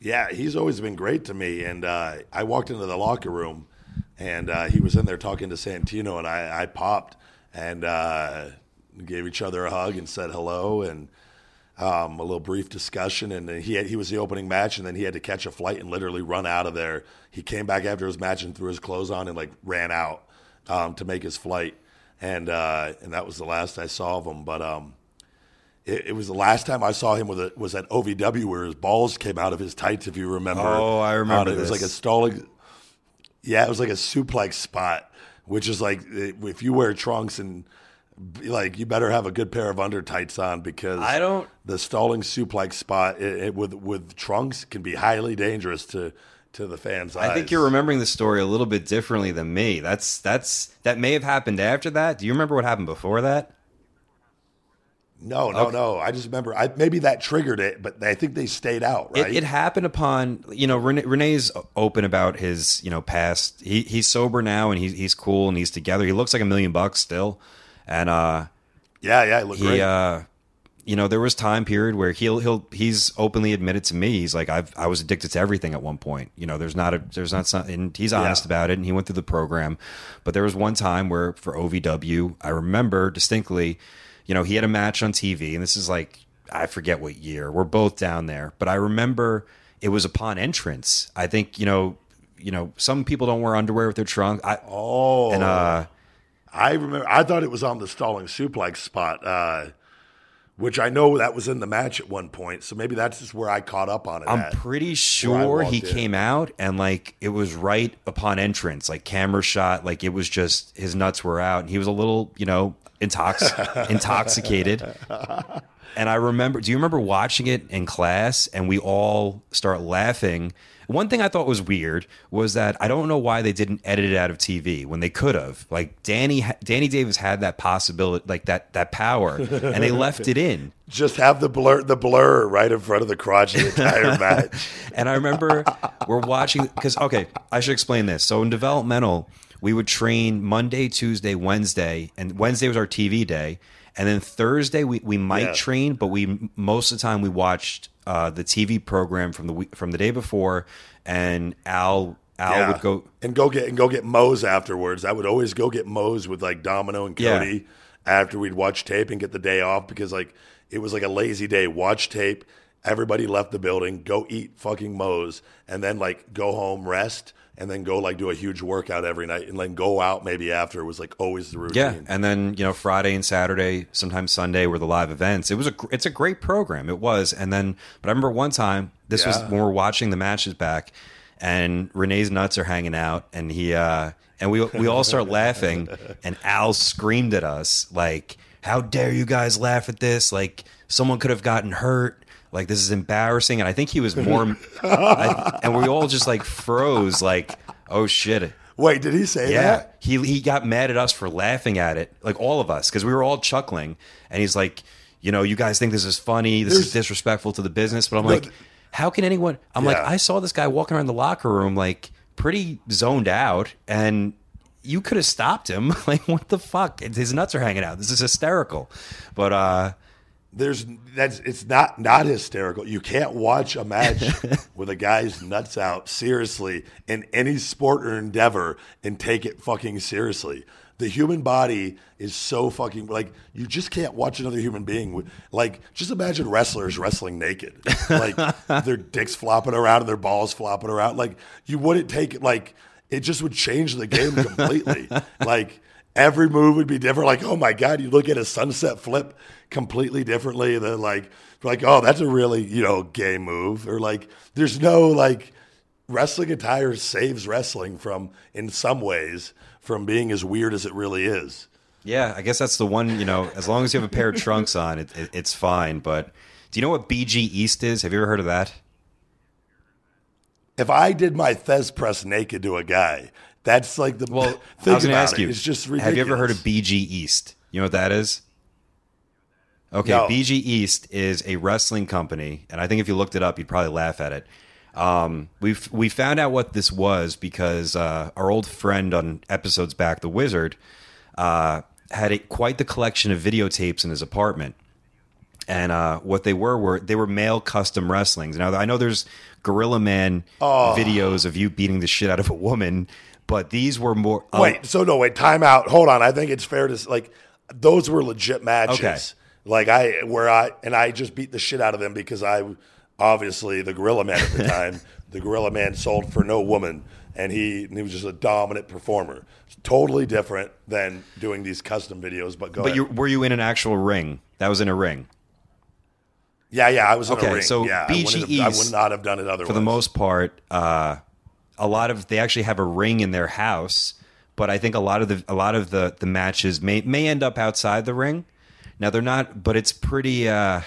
Yeah, he's always been great to me. And uh, I walked into the locker room, and uh, he was in there talking to Santino, and I, I popped and uh, gave each other a hug and said hello and um, a little brief discussion. And he had, he was the opening match, and then he had to catch a flight and literally run out of there. He came back after his match and threw his clothes on and like ran out um, to make his flight. And uh, and that was the last I saw of him. But um, it, it was the last time I saw him with a, was at OVW where his balls came out of his tights. If you remember, Oh, I remember Uh, It was like a stalling. Yeah, it was like a suplex spot, which is like if you wear trunks and like you better have a good pair of under tights on because I don't- The stalling suplex spot it, it, with with trunks can be highly dangerous to to the fans' eyes. I think you're remembering the story a little bit differently than me. That's that's that may have happened after that. Do you remember what happened before that? No, no, no. I just remember I, maybe that triggered it, but I think they stayed out. Right? It, it happened upon you know Rene, Renee's open about his you know past. He he's sober now and he's he's cool and he's together. He looks like a million bucks still, and uh yeah, yeah. It looked he great. uh you know there was time period where he'll he'll he's openly admitted to me he's like I've I was addicted to everything at one point you know there's not a there's not something. and he's honest Yeah. about it and he went through the program but there was one time where for OVW I remember distinctly you know he had a match on TV and this is like I forget what year we're both down there but I remember it was upon entrance I think you know you know some people don't wear underwear with their trunk I oh, and uh I remember. I thought it was on the stalling suplex spot, uh, which I know that was in the match at one point. So maybe that's just where I caught up on it. I'm at. pretty sure he in. came out and like it was right upon entrance, like camera shot, like it was just his nuts were out and he was a little, you know, intox intoxicated. And I remember, do you remember watching it in class and we all start laughing? One thing I thought was weird was that I don't know why they didn't edit it out of TV when they could have. Like Danny, Danny Davis had that possibility, like that that power, and they left it in. just have the blur, the blur right in front of the crotch the entire match. And I remember we're watching because okay, I should explain this. So in developmental, we would train Monday, Tuesday, Wednesday, and Wednesday was our TV day. And then Thursday we, we might Yeah. train, but we most of the time we watched uh, the TV program from the week, from the day before, and Al Al Yeah. would go. and go get and go get Moe's afterwards. I would always go get Moe's with like Domino and Yeah. Cody after we'd watch tape and get the day off because like it was like a lazy day. Watch tape. Everybody left the building. Go eat fucking Moe's and then like go home, rest, and then go like do a huge workout every night and then go out maybe after was like always the routine. Yeah, and then you know Friday and Saturday, sometimes Sunday were the live events. It was a it's a great program. It was, and then but I remember one time this was Yeah. when we're watching the matches back, and Renee's nuts are hanging out, and he uh and we we all start laughing, and Al screamed at us like, "How dare you guys laugh at this? Like someone could have gotten hurt." Like this is embarrassing, and I think he was more, I, and we all just like froze, like, "Oh shit!" Wait, did he say Yeah, that? he he got mad at us for laughing at it, like all of us, because we were all chuckling, and he's like, you know, you guys think this is funny, this is disrespectful to the business, but I'm like, how can anyone? I'm like, I saw this guy walking around the locker room like pretty zoned out, and you could have stopped him. like, what the fuck? His nuts are hanging out. This is hysterical, but uh, There's that's it's not not hysterical. You can't watch a match with a guy's nuts out seriously in any sport or endeavor and take it fucking seriously. The human body is so fucking like you just can't watch another human being with like just imagine wrestlers wrestling naked. Like their dicks flopping around and their balls flopping around. Like you wouldn't take it like it just would change the game completely. like every move would be different. Like, oh my God, you look at a sunset flip completely differently than like, like, oh, that's a really, you know, gay move. Or like, there's no like, wrestling attire saves wrestling from, in some ways, from being as weird as it really is. yeah, I guess that's the one. You know, as long as you have a pair of trunks on, it, it, it's fine. But do you know what BG East is? Have you ever heard of that? If I did my Thez press naked to a guy, that's like the Well, I was going to ask it. you. It's just ridiculous. Have you ever heard of BG East? You know what that is? Okay, No. BG East is a wrestling company, and I think if you looked it up, you'd probably laugh at it. Um, we we found out what this was because uh, our old friend on episodes back, the Wizard, uh, had a, quite the collection of videotapes in his apartment and uh, what they were were they were male custom wrestlings. Now I know there's Gorilla Man Oh. videos of you beating the shit out of a woman, but these were more. Wait, so no, wait, time out. Hold on. I think it's fair to like those were legit matches. Okay. Like I where I and I just beat the shit out of them because I obviously the Gorilla Man at the time, the Gorilla Man sold for no woman and he and he was just a dominant performer. It's totally different than doing these custom videos, but go but you were you in an actual ring? That was in a ring yeah, yeah, I was in Okay, a ring. so yeah, I, I would not have done it otherwise. for the most part. Uh, a lot of they actually have a ring in their house, but I think a lot of the a lot of the the matches may may end up outside the ring. Now they're not, but it's pretty. Uh,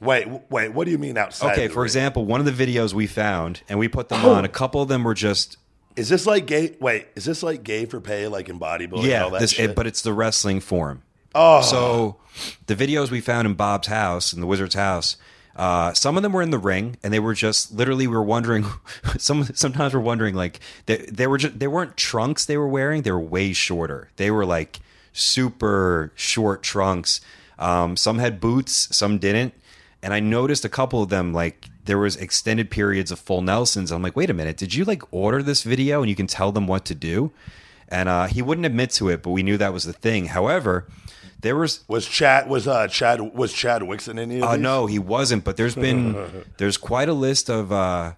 Wait, wait, what do you mean outside? okay, for ring? example, one of the videos we found and we put Oh. them on. A couple of them were just Is this like gay wait, is this like gay for pay like in bodybuilding and yeah, all that this, shit? it, but it's the wrestling form. Oh. So the videos we found in Bob's house, in the wizard's house, uh, some of them were in the ring, and they were just literally we were wondering. Some sometimes we're wondering like they, they were just they weren't trunks they were wearing; they were way shorter. They were like super short trunks. Um, some had boots, some didn't, and I noticed a couple of them like there was extended periods of full Nelsons. I'm like, wait a minute, did you like order this video and you can tell them what to do? And uh, he wouldn't admit to it, but we knew that was the thing. However, there was Was Chad was uh Chad was Chad Wixon in any of uh, these? no, he wasn't. But there's been there's quite a list of uh,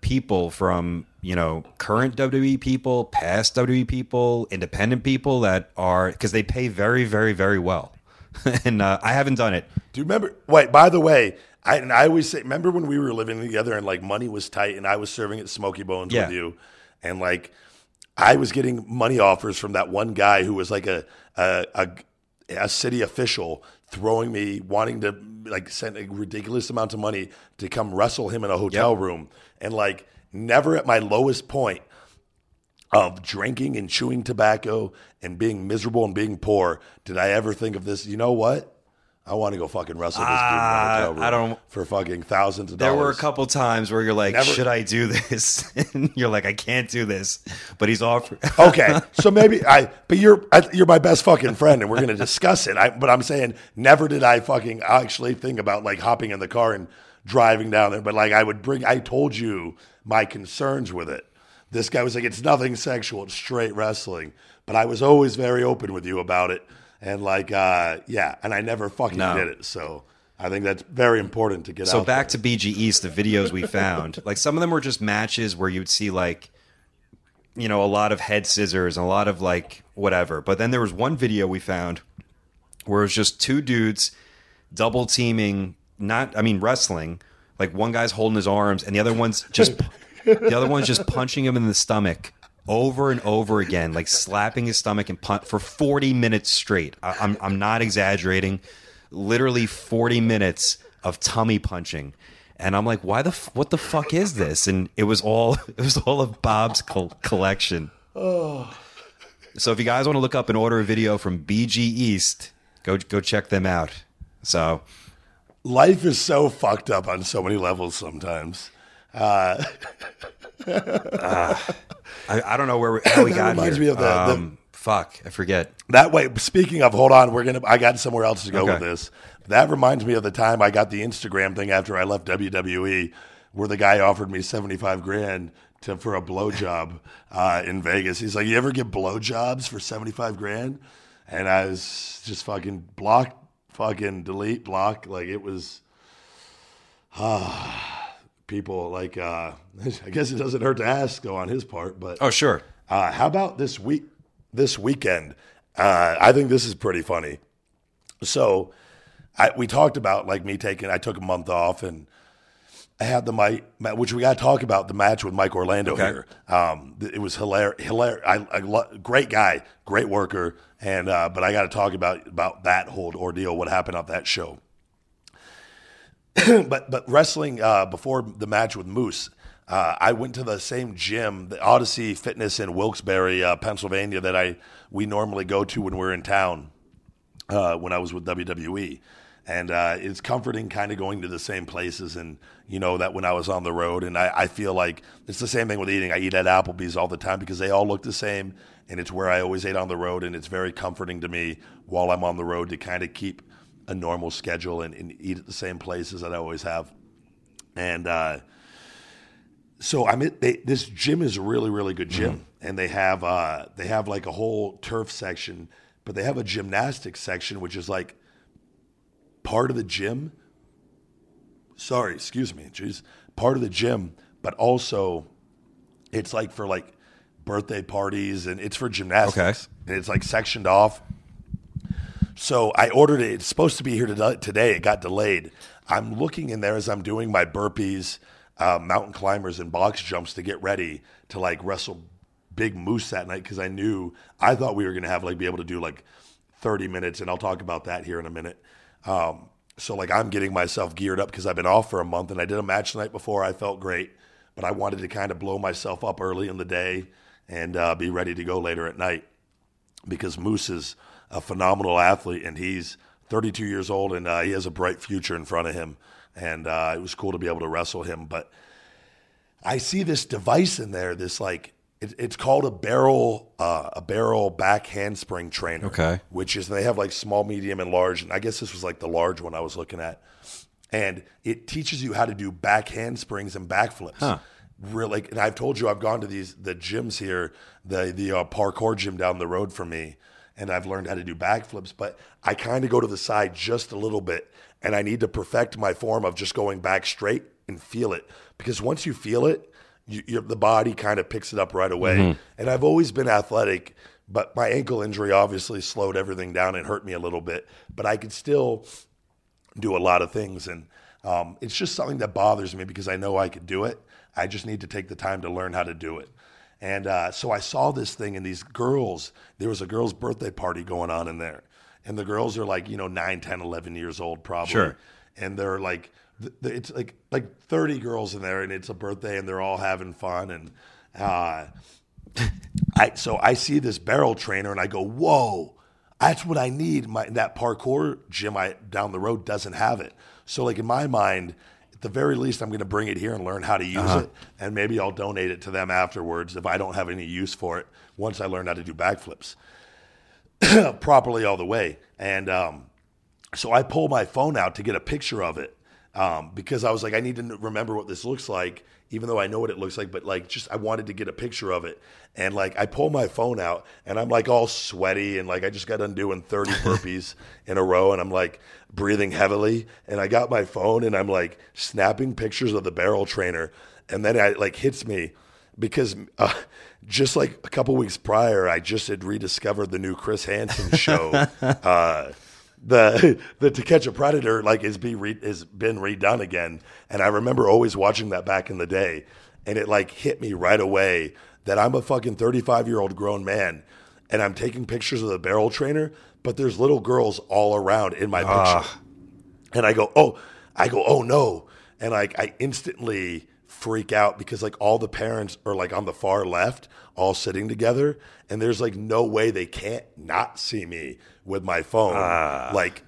people from you know current WWE people, past WWE people, independent people that are because they pay very, very, very well. and uh, I haven't done it. Do you remember? Wait, by the way, I and I always say, remember when we were living together and like money was tight, and I was serving at Smokey Bones Yeah. with you, and like I was getting money offers from that one guy who was like a a, a, a city official throwing me wanting to like send a ridiculous amount of money to come wrestle him in a hotel Yep. room, and like never at my lowest point of drinking and chewing tobacco and being miserable and being poor did I ever think of this. You know what? I want to go fucking wrestle this dude in uh, hotel room I don't- for fucking thousands of There dollars. There were a couple times where you're like, Never- should I do this? and you're like, I can't do this. But he's offering. okay, so maybe I, but you're I, you're my best fucking friend, and we're gonna discuss it. I, but I'm saying, never did I fucking actually think about like hopping in the car and driving down there. But like, I would bring. I told you my concerns with it. This guy was like, it's nothing sexual, it's straight wrestling. But I was always very open with you about it, and like, uh, yeah, and I never fucking No. did it. So I think that's very important to get So out. back there. to BG East, the videos we found, like some of them were just matches where you'd see like you know, a lot of head scissors and a lot of like whatever. But then there was one video we found where it was just two dudes double teaming, not, I mean, wrestling. Like one guy's holding his arms and the other one's just, the other one's just punching him in the stomach over and over again, like slapping his stomach and punt for 40 minutes straight. I, I'm, I'm not exaggerating. Literally 40 minutes of tummy punching. And I'm like, why the f- what the fuck is this? And it was all it was all of Bob's col- collection. Oh. So if you guys want to look up and order a video from BG East, go go check them out. So Life is so fucked up on so many levels sometimes. Uh, I, I don't know where we, how we got reminds here. me of the- the- um, fuck, I forget. That way, speaking of, hold on, we're gonna. I got somewhere else to go Okay. with this. That reminds me of the time I got the Instagram thing after I left WWE, where the guy offered me seventy five grand to for a blowjob uh, in Vegas. He's like, "You ever get blowjobs for seventy five grand?" And I was just fucking block, fucking delete, block. Like it was. people like. uh I guess it doesn't hurt to ask though on his part, but Oh sure. uh, how about this week? This weekend, uh, I think this is pretty funny. So, I, we talked about like me taking. I took a month off, and I had the mic, which we got to talk about the match with Mike Orlando Okay. here. Um, it was hilarious. Hilarious. I, I lo- great guy, great worker, and uh, but I got to talk about about that whole ordeal. What happened off that show? but but wrestling uh, before the match with Moose, uh, I went to the same gym, the Odyssey Fitness in Wilkes-Barre, uh, Pennsylvania, that I we normally go to when we're in town. Uh, when I was with WWE, and uh, it's comforting, kind of going to the same places, and you know that when I was on the road, and I, I feel like it's the same thing with eating. I eat at Applebee's all the time because they all look the same, and it's where I always ate on the road, and it's very comforting to me while I'm on the road to kind of keep a normal schedule and, and eat at the same places that I always have. And uh, so I'm at they, this gym is a really really good gym, and they have uh, they have like a whole turf section, but they have a gymnastics section which is like part of the gym. Sorry, excuse me, jeez, part of the gym, but also it's like for like birthday parties and it's for gymnastics, and it's like sectioned off. So I ordered it. It's supposed to be here today. It got delayed. I'm looking in there as I'm doing my burpees, uh, mountain climbers, and box jumps to get ready to like wrestle big moose that night because I knew I thought we were gonna have like be able to do like 30 minutes, and I'll talk about that here in a minute. Um, so like I'm getting myself geared up because I've been off for a month, and I did a match the night before. I felt great, but I wanted to kind of blow myself up early in the day and uh, be ready to go later at night because Moose is a phenomenal athlete and he's 32 years old and uh, he has a bright future in front of him. And uh, it was cool to be able to wrestle him. But I see this device in there, this like, it, it's called a barrel, uh, a barrel back handspring trainer. Okay. Which is, they have like small, medium, and large. And I guess this was like the large one I was looking at. And it teaches you how to do back handsprings and backflips really and I've told you I've gone to these the gyms here the the uh, parkour gym down the road from me and I've learned how to do backflips but I kind of go to the side just a little bit and I need to perfect my form of just going back straight and feel it because once you feel it you, the body kind of picks it up right away and I've always been athletic but my ankle injury obviously slowed everything down and hurt me a little bit but I could still do a lot of things and um, it's just something that bothers me because I know I could do it. I just need to take the time to learn how to do it. And uh, so I saw this thing, and these girls, there was a girl's birthday party going on in there. And the girls are like, you know, 9, 10, 11 years old, probably. Sure. And they're like, it's like like 30 girls in there, and it's a birthday, and they're all having fun. And uh, I so I see this barrel trainer, and I go, whoa, that's what I need. My that parkour gym I down the road doesn't have it. So like in my mind, at the very least, I'm going to bring it here and learn how to use it, and maybe I'll donate it to them afterwards if I don't have any use for it. Once I learn how to do backflips properly all the way, and um, so I pull my phone out to get a picture of it um, because I was like, I need to remember what this looks like, even though I know what it looks like. But like, just I wanted to get a picture of it, and like I pull my phone out, and I'm like all sweaty, and like I just got done doing 30 burpees in a row, and I'm like breathing heavily, and I got my phone, and I'm like snapping pictures of the barrel trainer, and then it like hits me. because uh, just like a couple weeks prior, I just had rediscovered the new Chris Hansen show. uh, the the To Catch a Predator like is be re, has been redone again, and I remember always watching that back in the day, and it like hit me right away that I'm a fucking 35 year old grown man, and I'm taking pictures of the barrel trainer, but there's little girls all around in my ah. picture, and I go, oh, I go, oh no, and like I instantly freak out because like all the parents are like on the far left, all sitting together, and there's like no way they can't not see me with my phone, ah. like,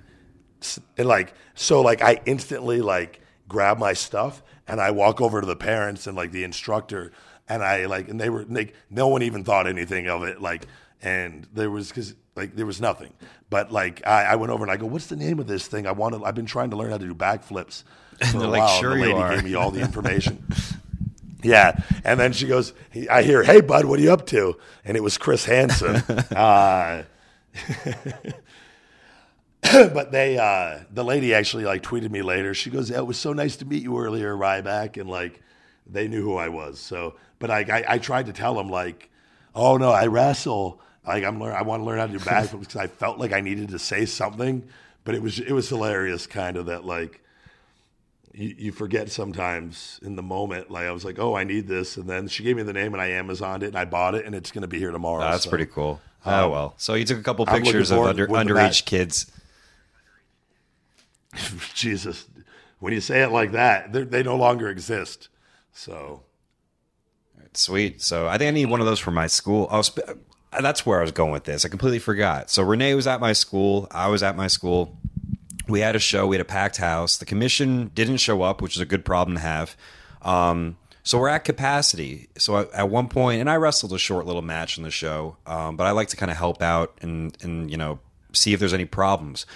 and like so like I instantly like grab my stuff and I walk over to the parents and like the instructor, and I like and they were like no one even thought anything of it, like, and there was because like there was nothing, but like I, I went over and I go, what's the name of this thing? I wanted I've been trying to learn how to do backflips. For they're a like, while, and "Sure the you lady are." gave me all the information. Yeah, and then she goes. I hear, "Hey, bud, what are you up to?" And it was Chris Hansen. uh, but they, uh, the lady actually like tweeted me later. She goes, "Yeah, "It was so nice to meet you earlier, Ryback," and like they knew who I was. So, but I, I, I tried to tell them like, "Oh no, I wrestle. Like I'm learn. I want to learn how to do backflips because I felt like I needed to say something." But it was it was hilarious, kind of that like you, you forget sometimes in the moment. Like I was like, oh, I need this, and then she gave me the name, and I Amazoned it, and I bought it, and it's going to be here tomorrow. That's so. pretty cool. Um, oh well. So you took a couple pictures of under, underage kids. Jesus, when you say it like that, they're- no longer exist. So Sweet. So I think I need one of those for my school. Oh, sp- that's where I was going with this. I completely forgot. So Renee was at my school. I was at my school. We had a show. We had a packed house. The commission didn't show up, which is a good problem to have. Um, so we're at capacity. So at, at one point, and I wrestled a short little match in the show, um, but I like to kind of help out and and you know see if there's any problems.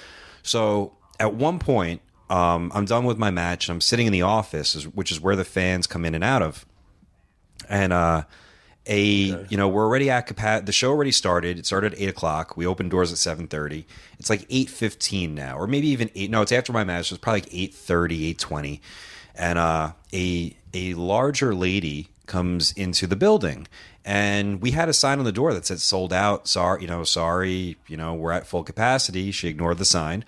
So at one point, um, I'm done with my match. and I'm sitting in the office, which is where the fans come in and out of and uh a you know we're already at capacity the show already started. It started at 8 o'clock. We opened doors at 7.30 it's like 8.15 now or maybe even 8 no it's after my match so it's probably like 8.30 8.20 and uh a a larger lady comes into the building and we had a sign on the door that said sold out sorry you know sorry you know we're at full capacity. She ignored the sign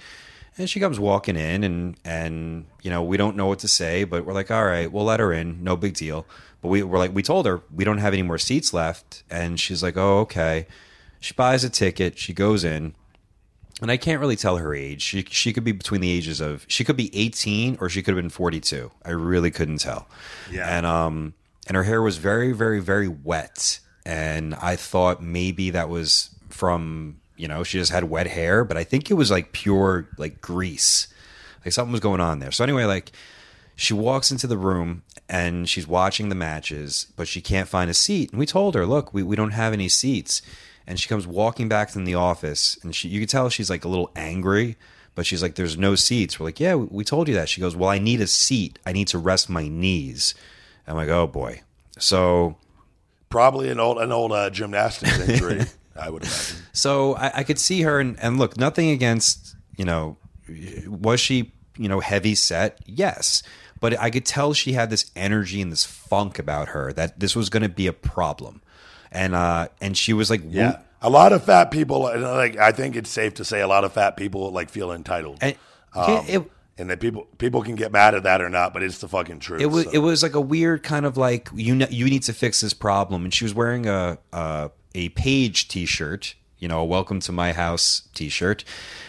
and she comes walking in and and you know we don't know what to say but we're like all right we'll let her in. No big deal but we were like we told her we don't have any more seats left and she's like oh okay she buys a ticket she goes in and I can't really tell her age. She she could be between the ages of she could be 18 or she could have been 42. I really couldn't tell. Yeah. And um and her hair was very very very wet and I thought maybe that was from, you know, she just had wet hair, but I think it was like pure like grease. Like something was going on there. So anyway, like she walks into the room and she's watching the matches, but she can't find a seat. And we told her, look, we, we don't have any seats. And she comes walking back from the office and she you can tell she's like a little angry, but she's like, There's no seats. We're like, Yeah, we, we told you that. She goes, Well, I need a seat. I need to rest my knees. I'm like, Oh boy. So probably an old an old uh, gymnastics injury, I would imagine. So I, I could see her, and, and look, nothing against, you know, was she, you know, heavy set? Yes. But I could tell she had this energy and this funk about her that this was going to be a problem. And, uh, and she was like, Yeah, a lot of fat people. Like I think it's safe to say, a lot of fat people like feel entitled. and Um, it, and that people people can get mad at that or not, but it's the fucking truth. it was so. it was like a weird kind of like you know, you need to fix this problem and she was wearing a a, a page t-shirt you know a welcome to my house t-shirt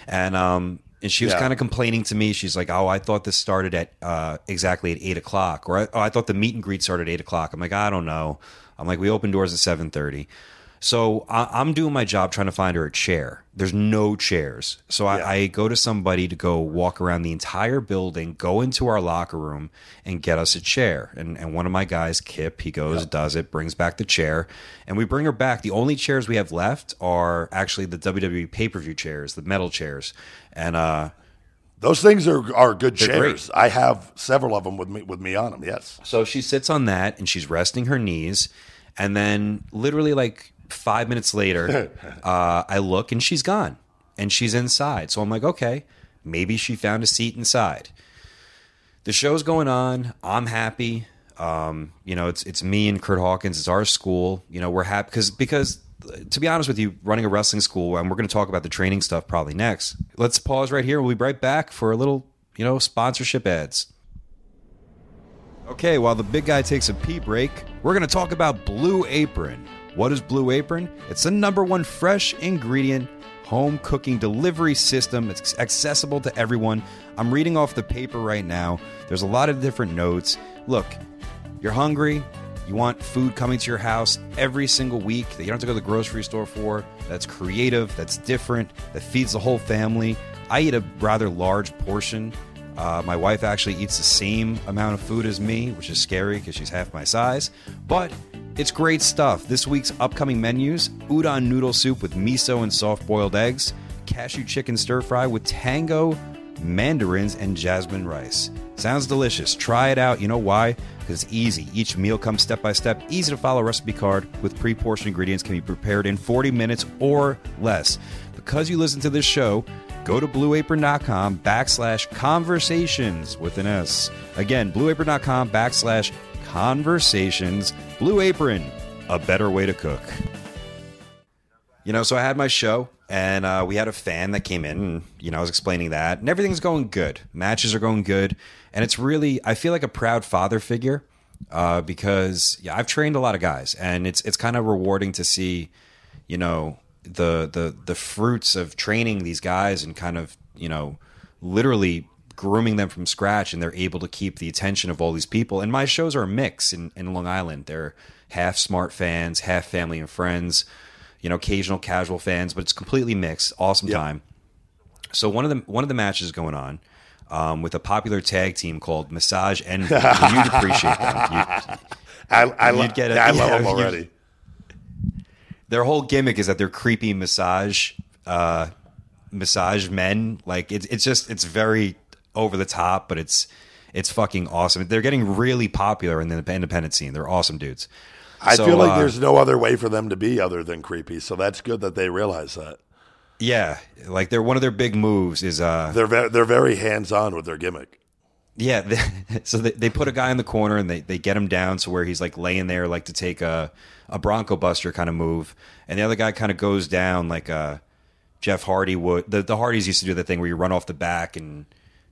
and um and she was Yeah. kind of complaining to me. She's like oh i thought this started at uh exactly at eight o'clock or oh i thought the meet and greet started at eight o'clock. I'm like i don't know. I'm like we open doors at 7.30 so I, I'm doing my job trying to find her a chair. There's no chairs. So I, Yeah. I go to somebody to go walk around the entire building, go into our locker room, and get us a chair. And, and one of my guys, Kip, he goes, does it, brings back the chair, and we bring her back. The only chairs we have left are actually the WWE pay per view chairs, the metal chairs. And uh, Those things are are good They're chairs. I have several of them with me with me on them. Yes. So she sits on that and she's resting her knees. And then, literally, like five minutes later, uh, I look and she's gone and she's inside. So I'm like, okay, maybe she found a seat inside. The show's going on. I'm happy. Um, you know, it's it's me and Kurt Hawkins. It's our school. You know, we're happy because because to be honest with you, running a wrestling school, and we're going to talk about the training stuff probably next. Let's pause right here. We'll be right back for a little, you know, sponsorship ads. Okay, while the big guy takes a pee break, we're going to talk about Blue Apron. What is Blue Apron? It's the number one fresh ingredient home cooking delivery system. It's accessible to everyone. I'm reading off the paper right now. There's a lot of different notes. Look, you're hungry, you want food coming to your house every single week that you don't have to go to the grocery store for, that's creative, that's different, that feeds the whole family. I eat a rather large portion. Uh, my wife actually eats the same amount of food as me, which is scary because she's half my size. But it's great stuff. This week's upcoming menus udon noodle soup with miso and soft boiled eggs, cashew chicken stir fry with tango mandarins and jasmine rice. Sounds delicious. Try it out. You know why? Because it's easy. Each meal comes step by step, easy to follow recipe card with pre portioned ingredients can be prepared in 40 minutes or less. Because you listen to this show, go to blueapron.com backslash conversations with an S. Again, blueapron.com backslash conversations. Blue Apron, a better way to cook. You know, so I had my show, and uh, we had a fan that came in, and you know, I was explaining that, and everything's going good. Matches are going good, and it's really, I feel like a proud father figure uh, because yeah, I've trained a lot of guys, and it's it's kind of rewarding to see, you know, the the the fruits of training these guys and kind of you know, literally grooming them from scratch, and they're able to keep the attention of all these people. And my shows are a mix in in Long Island. They're half smart fans, half family and friends you know, occasional casual fans, but it's completely mixed. Awesome Yep. time. So one of the one of the matches going on um, with a popular tag team called Massage Envy. You'd appreciate them. You- I, I, lo- You'd get it. I love them already. their whole gimmick is that they're creepy massage uh, massage men. Like it's it's just it's very over the top, but it's it's fucking awesome. They're getting really popular in the independent scene. They're awesome dudes. I So, feel like uh, there's no other way for them to be other than creepy. So that's good that they realize that. Yeah, like they're one of their big moves is uh They're ve- they're very hands on with their gimmick. Yeah, they, so they, they put a guy in the corner and they, they get him down to where he's like laying there, like to take a a Bronco Buster kind of move, and the other guy kind of goes down like uh, Jeff Hardy would. The the Hardys used to do the thing where you run off the back and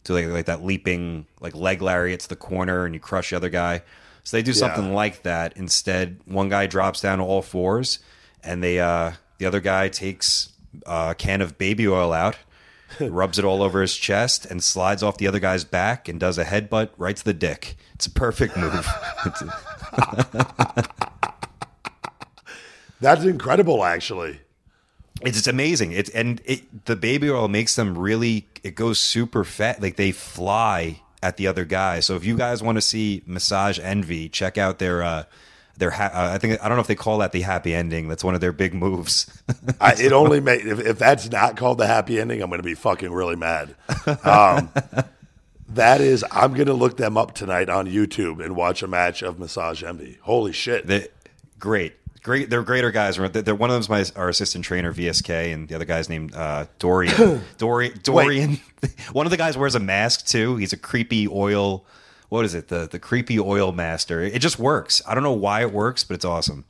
do like like that leaping like leg lariat to the corner and you crush the other guy. So they do something like that. Instead, one guy drops down to all fours, and they uh, the other guy takes a can of baby oil out rubs it all over his chest and slides off the other guy's back and does a headbutt right to the dick. It's a perfect move. That's incredible, actually. It's it's amazing. It's and it the baby oil makes them really. It goes super fat. Like they fly at the other guy. So if you guys want to see Massage Envy, check out their. uh their ha- uh, I think I don't know if they call that the happy ending. That's one of their big moves. I, it only make if, if that's not called the happy ending, I'm going to be fucking really mad. Um, that is, I'm going to look them up tonight on YouTube and watch a match of Massage Envy. Holy shit! They, great, great. They're greater guys. They're, they're- one of them's my our assistant trainer VSK, and the other guy's named uh, Dorian. Dorian. Dorian. one of the guys wears a mask too. He's a creepy oil. What is it? The the creepy oil master. It just works. I don't know why it works, but it's awesome.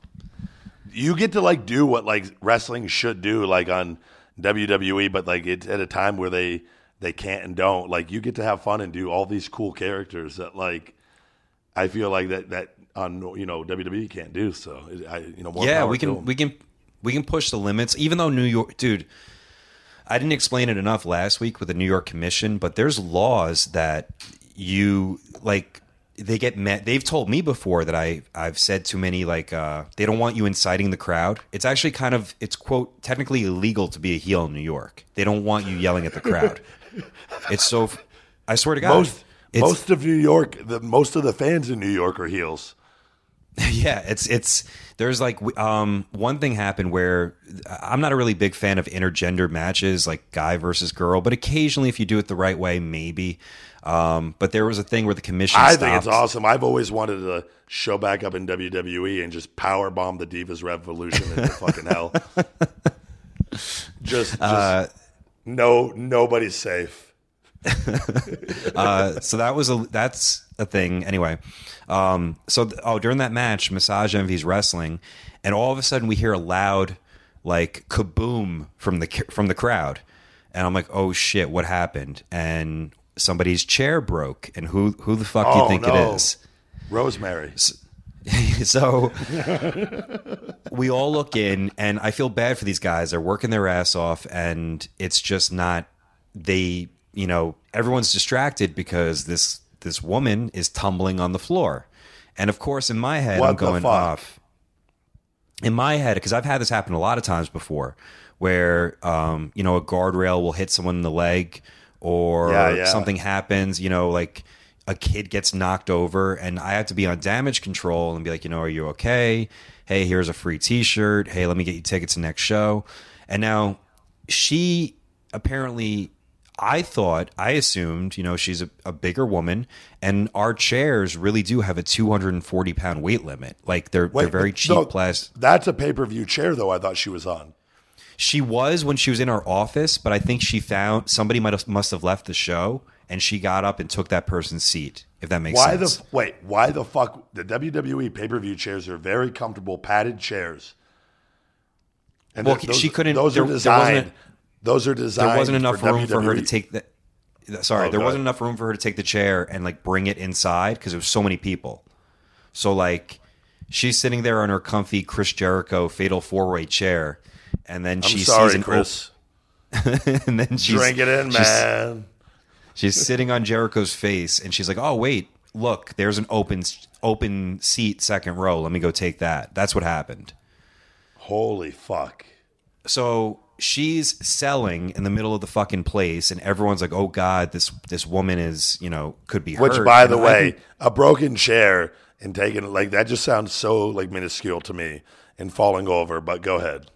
you get to like do what like wrestling should do, like on WWE, but like it's at a time where they they can't and don't. Like you get to have fun and do all these cool characters that like I feel like that that on you know WWE can't do. So I you know yeah, we can we can we can push the limits. Even though New York, dude, I didn't explain it enough last week with the New York Commission, but there's laws that you like. They get met. They've told me before that I I've said too many like uh, they don't want you inciting the crowd. It's actually kind of it's quote technically illegal to be a heel in New York. They don't want you yelling at the crowd. it's so. I swear to God, most most of New York, the most of the fans in New York are heels. Yeah, it's it's there's like um one thing happened where I'm not a really big fan of intergender matches like guy versus girl, but occasionally if you do it the right way, maybe. Um, but there was a thing where the commission. I stopped. think it's awesome. I've always wanted to show back up in WWE and just power bomb the Divas Revolution into fucking hell. Just, just Uh, no, nobody's safe. Uh, so that was a that's a thing. Anyway, um, so th- oh, during that match, Massage Envy's wrestling, and all of a sudden we hear a loud like kaboom from the from the crowd, and I'm like, oh shit, what happened? And somebody's chair broke, and who who the fuck do you Oh, think no. it is? Rosemary. so we all look in and i feel bad for these guys they're working their ass off and it's just not they you know everyone's distracted because this this woman is tumbling on the floor. And of course in my head What i'm going off. In my head because i've had this happen a lot of times before where um you know a guardrail will hit someone in the leg or Yeah, yeah. something happens you know like a kid gets knocked over and i have to be on damage control and be like you know are you okay? Hey here's a free t-shirt. Hey let me get you tickets to next show. And now she apparently i thought i assumed you know she's a, a bigger woman and our chairs really do have a 240 pound weight limit like they're they're very cheap no, plastic That's a pay per view chair, though. I thought she was on. she was when she was in our office, but I think she found somebody might have must have left the show, and she got up and took that person's seat. If that makes Why sense. the wait? Why the fuck? The WWE pay per view chairs are very comfortable, padded chairs. And Well, th- she couldn't- Those there- are designed. Those are designed. there wasn't enough for room for her to take the. Sorry, Oh, there wasn't ahead. enough room for her to take the chair and like bring it inside because there was so many people. So like, she's sitting there on her comfy Chris Jericho Fatal Four Way chair, and then I'm she sorry, sees an Chris. and then she's Drink it in, she's- man. She's sitting on Jericho's face, and she's like, "Oh wait, look, there's an open open seat, second row. Let me go take that." That's what happened. Holy fuck! So she's selling in the middle of the fucking place, and everyone's like, "Oh God, this this woman is you know could be hurt. Which, hurt." by the I way, think- a broken chair and taking like that just sounds so like minuscule to me and falling over. But go ahead.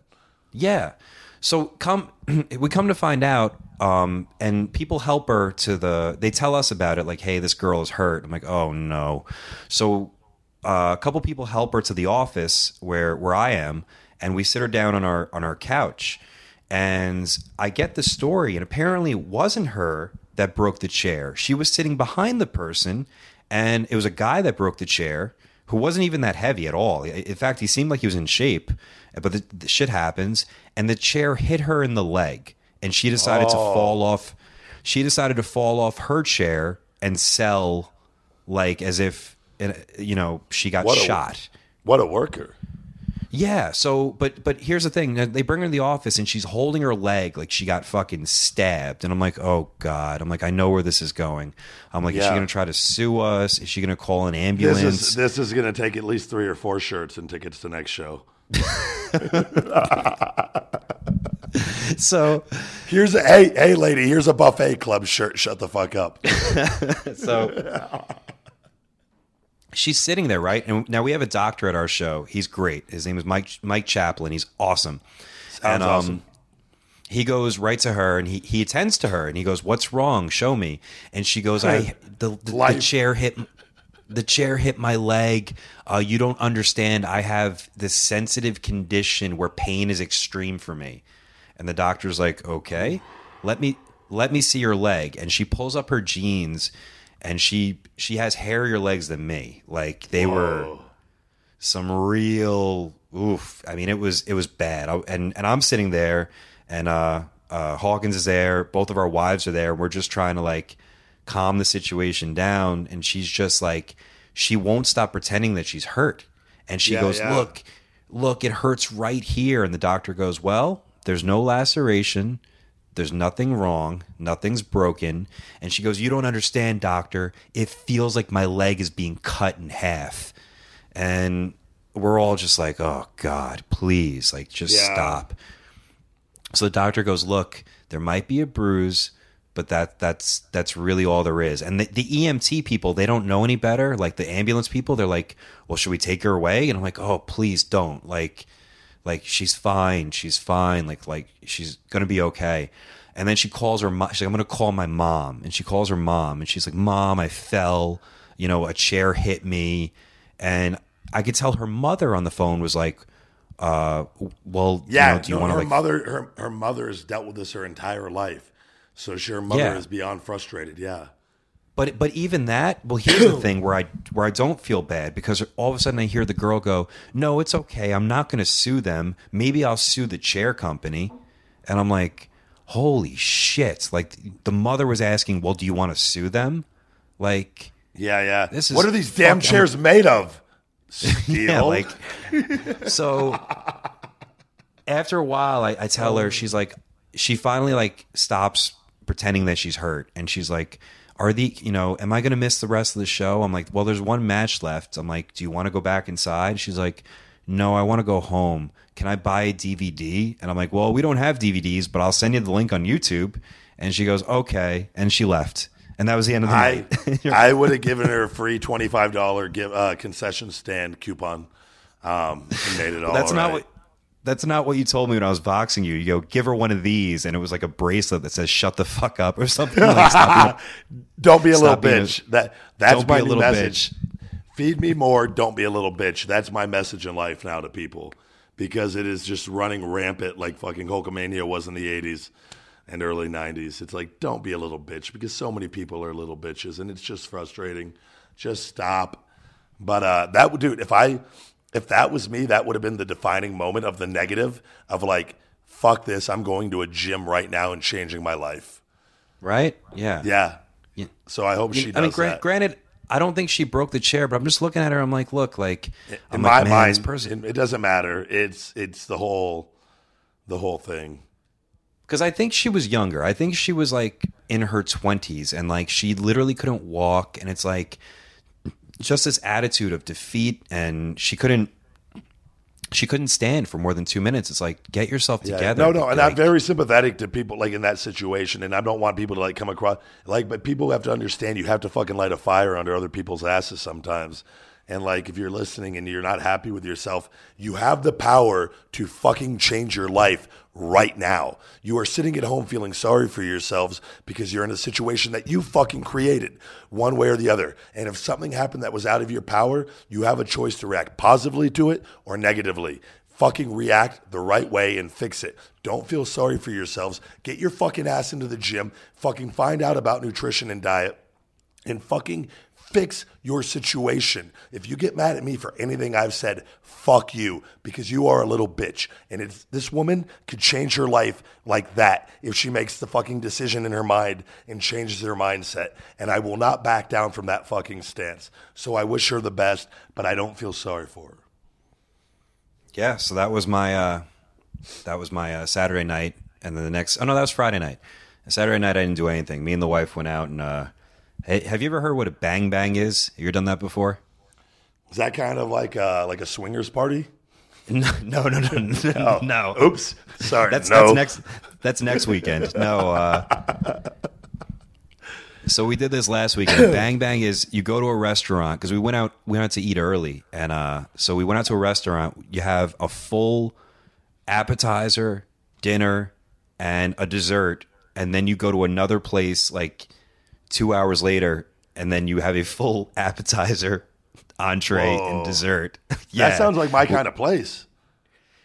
Yeah. So come we come to find out um and people help her to the they tell us about it like hey this girl is hurt. I'm like oh no. So uh, a couple people help her to the office where where I am and we sit her down on our on our couch and I get the story and apparently it wasn't her that broke the chair. She was sitting behind the person and it was a guy that broke the chair who wasn't even that heavy at all. In fact, he seemed like he was in shape, but the, the shit happens, and the chair hit her in the leg, and she decided to Oh. fall off. She decided to fall off her chair and sell, like as if you know she got What a- shot. What a worker! Yeah. So, but but here's the thing: they bring her to the office, and she's holding her leg like she got fucking stabbed. And I'm like, oh god. I'm like, I know where this is going. I'm like, is she gonna try to sue us? Is she gonna call an This ambulance? is this is going to take at least three or four shirts and tickets to next show. so Here's a hey hey lady. Here's a buffet club shirt. Shut the fuck up. so she's sitting there, right? And now we have a doctor at our show. He's great. His name is Mike Mike Chaplin. He's awesome. Sounds awesome. he goes right to her and he, he attends to her and he goes, "What's wrong? Show me." And she goes, "I the, the, the chair hit the chair hit my leg. Uh, you don't understand. I have this sensitive condition where pain is extreme for me." And the doctor's like, "Okay, let me let me see your leg." And she pulls up her jeans, and she she has hairier legs than me. Like they were some real oof. I mean, it was it was bad. I, and and I'm sitting there, and uh, uh, Hawkins is there. Both of our wives are there. We're just trying to like calm the situation down, and she's just like she won't stop pretending that she's hurt, and she Yeah, goes, yeah. "Look, look, it hurts right here." And the doctor goes, "Well, there's no laceration." There's nothing wrong. Nothing's broken. And she goes, You don't understand, doctor. It feels like my leg is being cut in half and we're all just like, "Oh God, please, like, just Yeah. stop." So the doctor goes, "Look, there might be a bruise, but that that's that's really all there is." And the, the EMT people, they don't know any better. Like the ambulance people, they're like, "Well, should we take her away?" And I'm like, "Oh, please don't." Like, like she's fine, she's fine. Like, like she's gonna be okay. And then she calls her mom. She's like, I'm going to call my mom. And she calls her mom. And she's like, Mom, I fell. You know, a chair hit me. And I could tell her mother on the phone was like, uh, well, Yeah, you know, do you no, want to her like, mother her her mother has dealt with this her entire life, so she, her mother Yeah. is beyond frustrated. Yeah, But but even that, well, here's the thing where I where I don't feel bad because all of a sudden I hear the girl go, "No, it's okay. I'm not going to sue them. Maybe I'll sue the chair company." And I'm like, "Holy shit!" Like the mother was asking, "Well, do you want to sue them?" Like, Yeah, yeah. This is what are these damn fucking- chairs made of? Steel. yeah, like so. After a while, I, I tell her she's like, she finally like stops pretending that she's hurt, and she's like, "Are the you know, am I going to miss the rest of the show?" I'm like, "Well, there's one match left." I'm like, "Do you want to go back inside?" She's like, "No, I want to go home. Can I buy a DVD?" And I'm like, "Well, we don't have DVDs, but I'll send you the link on YouTube." And she goes, "Okay," and she left, and that was the end of the I night. I would have given her a free twenty five dollar give uh, concession stand coupon. Um, and made it all. That's not what. That's not what you told me when I was boxing you. You go, give her one of these, and it was like a bracelet that says "Shut the fuck up" or something. Like, stop being- Don't be a little being a- bitch. that that's my little message. Feed me more. Don't be a little bitch. That's my message in life now to people because it is just running rampant like fucking Hulkamania was in the '80s and early '90s. It's like don't be a little bitch because so many people are little bitches and it's just frustrating. Just stop. But uh, that would, dude. If I, if that was me, that would have been the defining moment of the negative of like, fuck this. I'm going to a gym right now and changing my life. right? Yeah. Yeah. Yeah. So I hope You- she does I mean, that. granted, I don't think she broke the chair, but I'm just looking at her. I'm like, look, like, in I'm my like, mind, person. it, it doesn't matter. It's it's the whole, the whole thing. because I think she was younger. I think she was like in her twenties, and like she literally couldn't walk, and it's like just this attitude of defeat, and she couldn't. She couldn't stand for more than two minutes. It's like get yourself Yeah. together. No, no, and I'm Like, very sympathetic to people like in that situation, and I don't want people to like come across like, but people have to understand you have to fucking light a fire under other people's asses sometimes. And like, if you're listening and you're not happy with yourself, you have the power to fucking change your life right now. You are sitting at home feeling sorry for yourselves because you're in a situation that you fucking created, one way or the other. And if something happened that was out of your power, you have a choice to react positively to it or negatively fucking react the right way and fix it. Don't feel sorry for yourselves. Get your fucking ass into the gym. Fucking find out about nutrition and diet and fucking fix your situation. If you get mad at me for anything I've said, fuck you because you are a little bitch. And if this woman could change her life like that if she makes the fucking decision in her mind and changes her mindset. And I will not back down from that fucking stance. So I wish her the best, but I don't feel sorry for her. Yeah, so that was my uh, that was my uh, Saturday night, and then the next. Oh no, that was Friday night. Saturday night, I didn't do anything. Me and the wife went out and. Uh, hey, have you ever heard what a bang bang is? Have you ever done that before? Is that kind of like a, like a swingers party? No, no, no, no, no. no. Oops. Sorry. That's no. that's next. That's next weekend. No. Uh, so we did this last weekend. Bang bang is you go to a restaurant because we went out. We went out to eat early, and uh, so we went out to a restaurant. You have a full appetizer, dinner, and a dessert, and then you go to another place like two hours later, and then you have a full appetizer, entree, Whoa. and dessert. yeah, That sounds like my kind of place.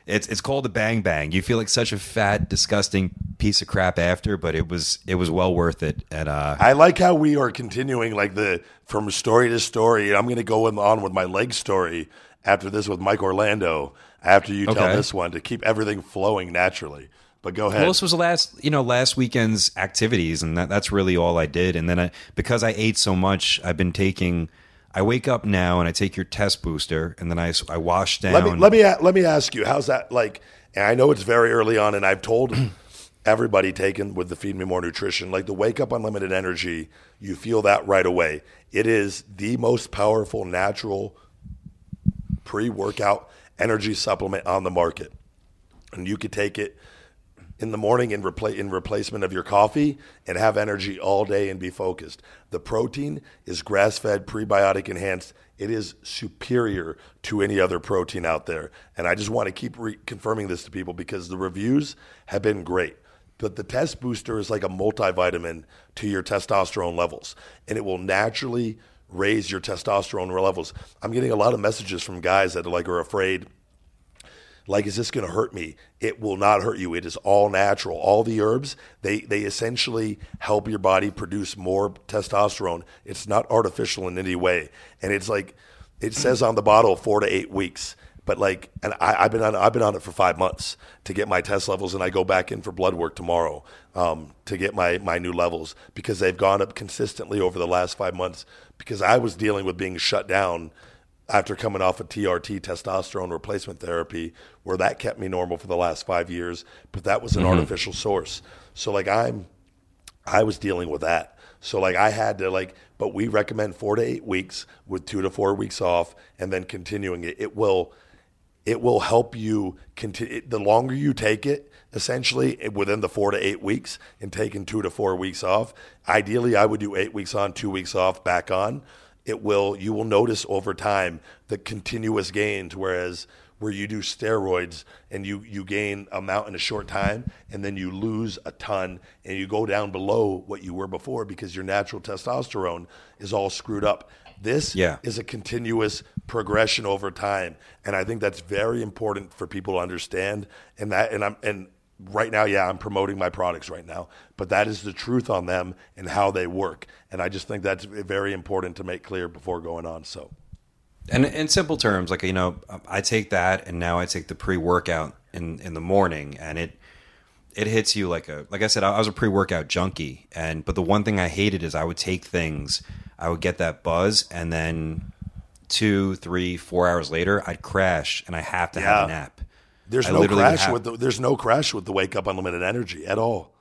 it's it's called the Bang Bang. You feel like such a fat, disgusting piece of crap after, but it was it was well worth it. And uh, I like how we are continuing like the from story to story. I'm going to go on with my leg story after this with Mike Orlando. After you tell Okay. this one to keep everything flowing naturally. But go ahead. well, this was the last you know last weekend's activities, and that, that's really all I did. And then I because I ate so much, I've been taking. I wake up now and I take your test booster, and then I, I wash down. let me let me a- let me ask you, how's that like? And I know it's very early on, and I've told everybody taken with the Feed Me More Nutrition, like the Wake Up Unlimited Energy, you feel that right away. It is the most powerful natural pre-workout energy supplement on the market, and you could take it in the morning in, in replacement of your coffee and have energy all day and be focused. The protein is grass fed, prebiotic enhanced. It is superior to any other protein out there. And I just want to keep re- confirming this to people because the reviews have been great. But the test booster is like a multivitamin to your testosterone levels, and it will naturally raise your testosterone levels. I'm getting a lot of messages from guys that are like are afraid like is this going to hurt me? It will not hurt you. It is all natural. All the herbs they they essentially help your body produce more testosterone. It's not artificial in any way. And it's like it says on the bottle four to eight weeks. But like and I, i've been on i've been on it for five months to get my test levels and i go back in for blood work tomorrow um, to get my my new levels because they've gone up consistently over the last five months because i was dealing with being shut down after coming off of TRT testosterone replacement therapy, where that kept me normal for the last five years, but that was an mm-hmm. artificial source. So like I'm, I was dealing with that. So like I had to like, but we recommend four to eight weeks with two to four weeks off, and then continuing it. It will, it will help you continue. The longer you take it, essentially eh, within the four to eight weeks, and taking two to four weeks off. Ideally, I would do eight weeks on, two weeks off, back on it will you will notice over time the continuous gains whereas where you do steroids and you you gain a amount in a short time and then you lose a ton and you go down below what you were before because your natural testosterone is all screwed up. This Yeah. is a continuous progression over time. And i think that's very important for people to understand. And that and i'm and right now yeah i'm promoting my products right now but that is the truth on them and how they work. And i just think that's very important to make clear before going on so. And in simple terms, like you know, I take that, and now I take the pre-workout in in the morning, and it it hits you like a like I said, I was a pre-workout junkie, and but the one thing I hated is I would take things, I would get that buzz, and then two, three, four hours later, I'd crash, and I have to have a nap. There's I no crash have- with the, there's no crash with the wake up unlimited energy at all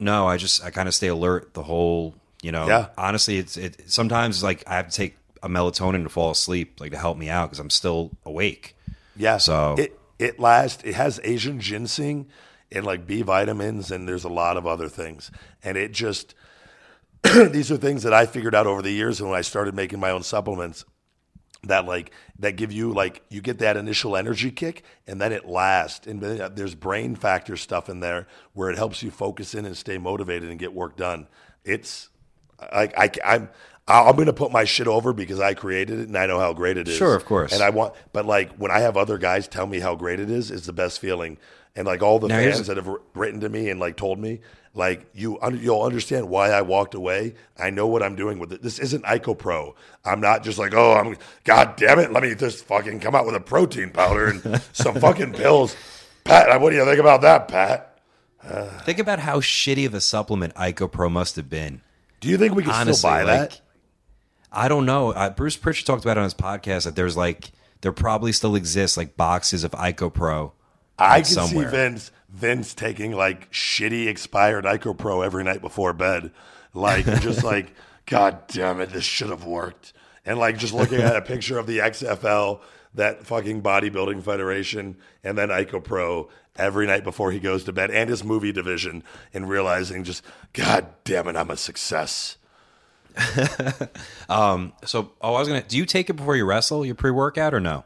No, I just I kind of stay alert the whole. You know, Yeah. honestly, it's it. Sometimes like I have to take a melatonin to fall asleep, like to help me out because I'm still awake. Yeah. So- it it lasts. It has Asian ginseng and like B vitamins, and there's a lot of other things. And it just these are things that I figured out over the years And when I started making my own supplements. That like that give you like you get that initial energy kick and then it lasts. And then uh, there's brain factor stuff in there where it helps you focus in and stay motivated and get work done. It's like I, I'm I'm going to put my shit over because I created it and I know how great it is. Sure, of course. And I want, but like when I have other guys tell me how great it is, it's the best feeling. And like all the Now, fans that have written to me and like told me, like you, you'll understand why I walked away. I know what I'm doing with it. This isn't IcoPro. I'm not just like, oh, I'm, god damn it, let me just fucking come out with a protein powder and some fucking pills. Pat, what do you think about that, Pat? Think about how shitty of a supplement IcoPro must have been. Do you think we can Honestly, still buy like, that? I don't know. Uh, Bruce Pritchard talked about it on his podcast that there's like there probably still exists like boxes of IcoPro. I like, can somewhere. see Vince Vince taking like shitty expired IcoPro every night before bed, like just like God damn it, this should have worked, and like just looking at a picture of the XFL, that fucking bodybuilding federation, and then IcoPro every night before he goes to bed, and his movie division, and realizing just God damn it, I'm a success. um. So, oh, I was gonna. Do you take it before you wrestle? Your pre-workout or no?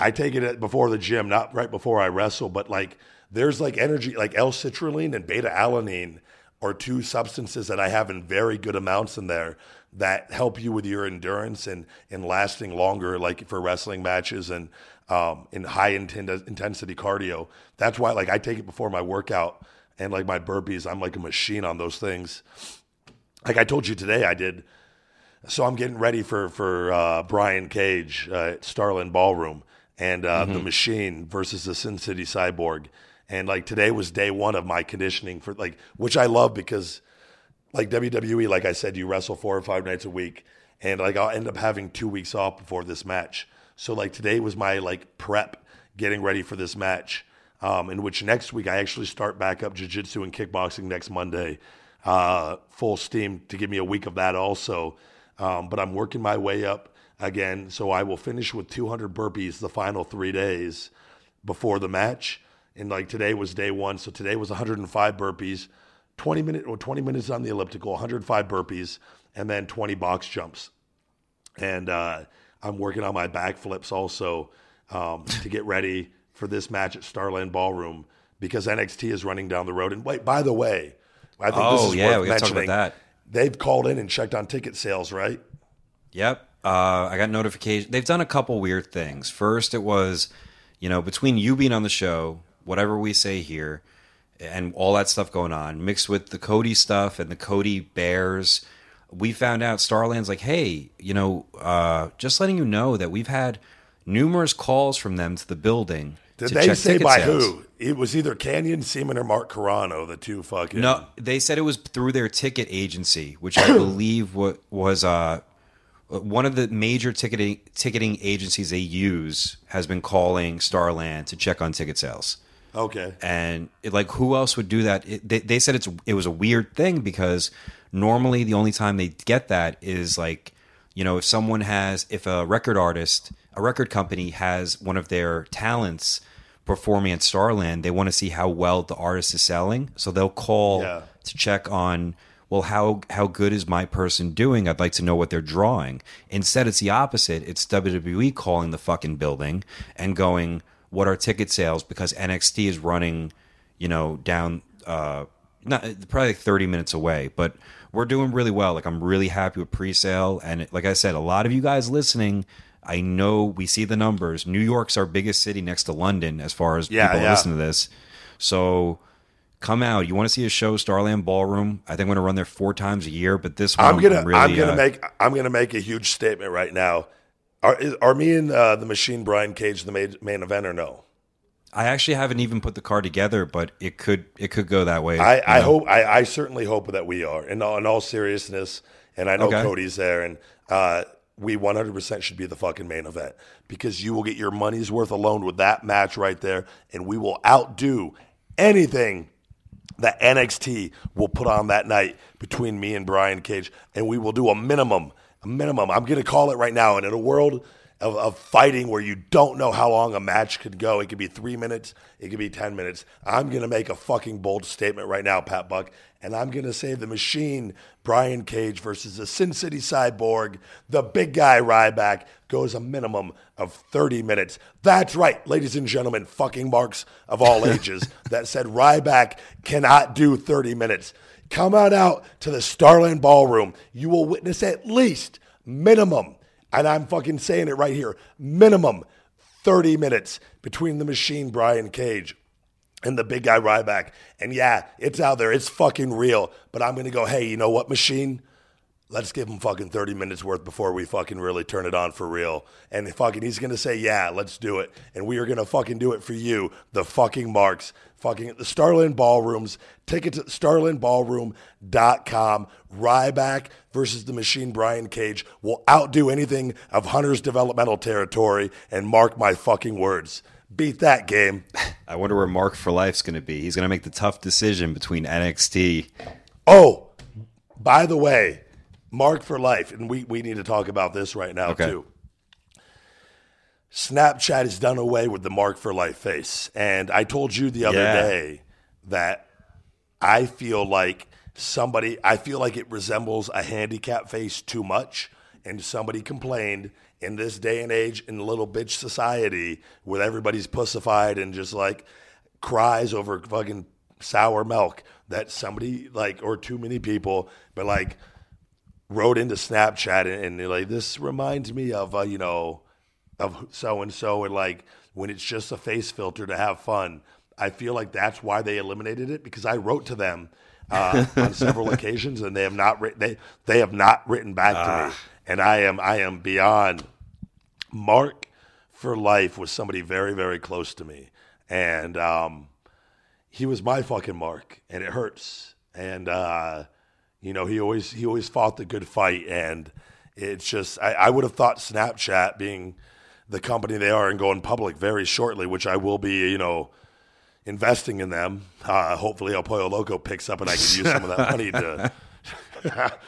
I take it before the gym, not right before I wrestle, but like there's like energy, like L-citrulline and beta alanine are two substances that I have in very good amounts in there that help you with your endurance and and lasting longer, like for wrestling matches and um, in high inten- intensity cardio. That's why, like, I take it before my workout and like my burpees. I'm like a machine on those things. Like I told you today, I did. So I'm getting ready for for uh, Brian Cage uh, at Starland Ballroom and uh, the Machine versus the Sin City Cyborg. And like today was day one of my conditioning for like, which I love because like WWE, like I said, you wrestle four or five nights a week, and like I'll end up having two weeks off before this match. So like today was my like prep, getting ready for this match. Um, in which next week I actually start back up jiu-jitsu and kickboxing next Monday, uh, full steam to give me a week of that also. Um, but I'm working my way up again, so I will finish with 200 burpees the final three days before the match. And like today was day one, so today was 105 burpees, 20 minute or 20 minutes on the elliptical, 105 burpees, and then 20 box jumps. And uh, I'm working on my back flips also um, to get ready for this match at Starland Ballroom because NXT is running down the road. And wait, by the way, I think this Oh, is yeah, worth we gotta talk about mentioning. that. They've called in and checked on ticket sales, right? Yep. Uh, I got notification. They've done a couple weird things. First, it was you know, between you being on the show, whatever we say here, and all that stuff going on, mixed with the Cody stuff and the Cody Bears, we found out Starland's like, hey, you know, uh, just letting you know that we've had numerous calls from them to the building. Did they say by sales. who? It was either Canyon Ceman or Mark Carrano, the two fucking. No, they said it was through their ticket agency, which I believe what was uh, one of the major ticketing ticketing agencies they use has been calling Starland to check on ticket sales. Okay. And it, like, who else would do that? It, they, they said it's it was a weird thing because normally the only time they get that is like, you know, if someone has if a record artist, a record company has one of their talents performing at Starland, they want to see how well the artist is selling, so they'll call Yeah. to check on. Well, how how good is my person doing? I'd like to know what they're drawing. Instead, it's the opposite. It's WWE calling the fucking building and going, "What are ticket sales?" Because NXT is running, you know, down uh, not probably like thirty minutes away, but we're doing really well. Like I'm really happy with pre-sale, and like I said, a lot of you guys listening. I know we see the numbers. New York's our biggest city next to London as far as Yeah, people yeah. listen to this. So come out. You want to see a show, Starland Ballroom? I think I'm going to run there four times a year, but this one I'm gonna really, I'm gonna uh, make I'm gonna make a huge statement right now. Are is, are me and uh, the Machine Brian Cage the main, main event or no? I actually haven't even put the card together, but it could it could go that way. I, I hope I, I certainly hope that we are in all, in all seriousness, and I know Okay. Cody's there, and uh, we 100% should be the fucking main event because you will get your money's worth alone with that match right there, and we will outdo anything that NXT will put on that night between me and Brian Cage, and we will do a minimum, a minimum. I'm going to call it right now. And in a world of, of fighting where you don't know how long a match could go, it could be three minutes, it could be 10 minutes. I'm going to make a fucking bold statement right now, Pat Buck, and I'm going to say the machine, Brian Cage versus the Sin City Cyborg, the big guy Ryback, goes a minimum of 30 minutes. That's right, ladies and gentlemen, fucking marks of all ages that said Ryback cannot do 30 minutes. Come on out to the Starland Ballroom. You will witness at least minimum, and I'm fucking saying it right here, minimum 30 minutes between the machine Brian Cage and the big guy Ryback. And yeah, it's out there. It's fucking real. But I'm going to go, hey, you know what, machine? Let's give him fucking 30 minutes worth before we fucking really turn it on for real. And fucking, he's going to say, yeah, let's do it. And we are going to fucking do it for you, the fucking marks. Fucking the Starland Ballrooms. Tickets at starlandballroom.com. Ryback versus the machine Brian Cage will outdo anything of Hunter's developmental territory. And mark my fucking words. Beat that game. I wonder where Mark for Life's going to be. He's going to make the tough decision between NXT. Oh, by the way, Mark for life, and we, we need to talk about this right now Okay. too. Snapchat has done away with the Mark for life face. And I told you the other Yeah. day that I feel like somebody, I feel like it resembles a handicap face too much. And somebody complained in this day and age in little bitch society where everybody's pussified and just like cries over fucking sour milk that somebody like, or too many people, but like, wrote into Snapchat and, and they're like, this reminds me of, uh, you know, of so and so, and like when it's just a face filter to have fun. I feel like that's why they eliminated it because I wrote to them uh, on several occasions and they have not written they they have not written back to me, and I am I am beyond. Mark for life was somebody very very close to me, and um, he was my fucking mark, and it hurts. And uh, you know, he always he always fought the good fight, and it's just I, I would have thought Snapchat being the company they are and going public very shortly, which I will be, you know, investing in them. Uh, hopefully, El Pollo Loco picks up, and I can use some of that money to.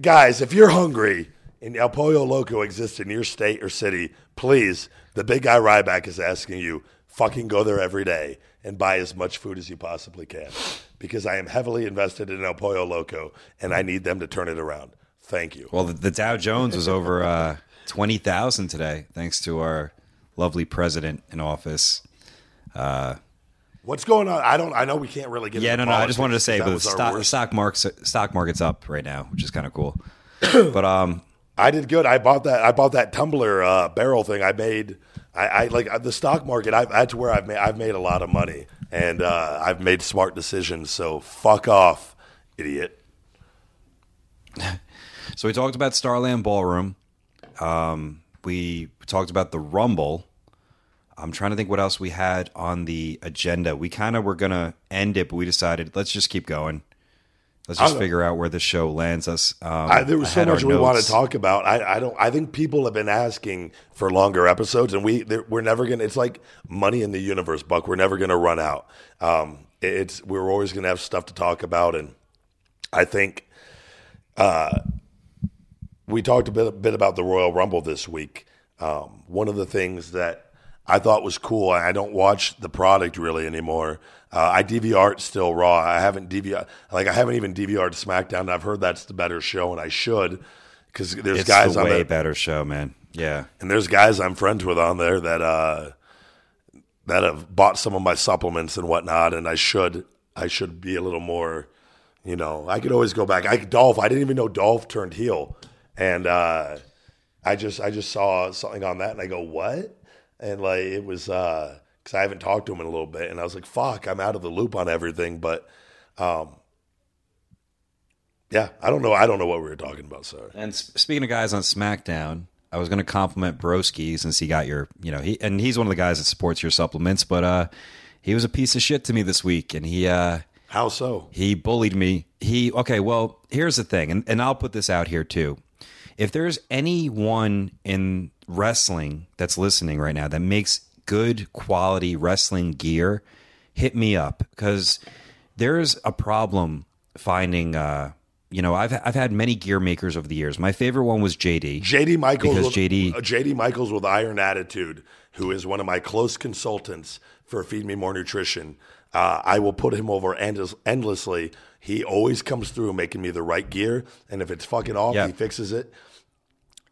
Guys, if you're hungry and El Pollo Loco exists in your state or city, please, the big guy Ryback is asking you, fucking go there every day and buy as much food as you possibly can. Because I am heavily invested in El Pollo Loco and I need them to turn it around. Thank you. Well, the, Dow Jones was over uh, 20,000 today, thanks to our lovely president in office. What's going on? I don't. I know we can't really get. Yeah, no, no. I just wanted to say, but the stock, stock, stock market's up right now, which is kind of cool. but um, I did good. I bought that. I bought that tumbler uh, barrel thing. I made I, I like uh, the stock market. I've, that's where I've made I've made a lot of money, and uh, I've made smart decisions. So fuck off, idiot. So we talked about Starland Ballroom. Um, we talked about the Rumble. I'm trying to think what else we had on the agenda. We kind of were gonna end it, but we decided let's just keep going. Let's just figure out where the show lands us. Um, I, there was I so much we want to talk about. I, I don't. I think people have been asking for longer episodes, and we we're never gonna. It's like money in the universe, Buck. We're never gonna run out. Um, it's we're always gonna have stuff to talk about, and I think uh, we talked a bit, a bit about the Royal Rumble this week. Um, one of the things that I thought was cool, I don't watch the product really anymore. Uh, I DVR it still Raw. I haven't DVR like I haven't even DVR'd SmackDown. I've heard that's the better show, and I should because there's It's guys the on way better show, man. Yeah. and there's guys I'm friends with on there that uh, that have bought some of my supplements and whatnot, and I should I should be a little more, you know. I could always go back. I Dolph. I didn't even know Dolph turned heel, and uh, I just I just saw something on that, and I go what? And like it was because I haven't talked to him in a little bit, and I was like, fuck, I'm out of the loop on everything, but. um yeah, I don't know. I don't know what we were talking about. Sorry. And speaking of guys on SmackDown, I was going to compliment Broski since he got your, you know, he and he's one of the guys that supports your supplements, but uh he was a piece of shit to me this week and he uh How so? he bullied me. He okay, well, here's the thing, and, and I'll put this out here too. If there's anyone in wrestling that's listening right now that makes good quality wrestling gear, hit me up because there's a problem finding uh you know, I've I've had many gear makers over the years. My favorite one was JD. JD Michaels Because with, JD uh, JD Michaels with Iron Attitude, who is one of my close consultants for Feed Me More Nutrition. Uh, I will put him over endless, endlessly. He always comes through making me the right gear, and if it's fucking off, he fixes it.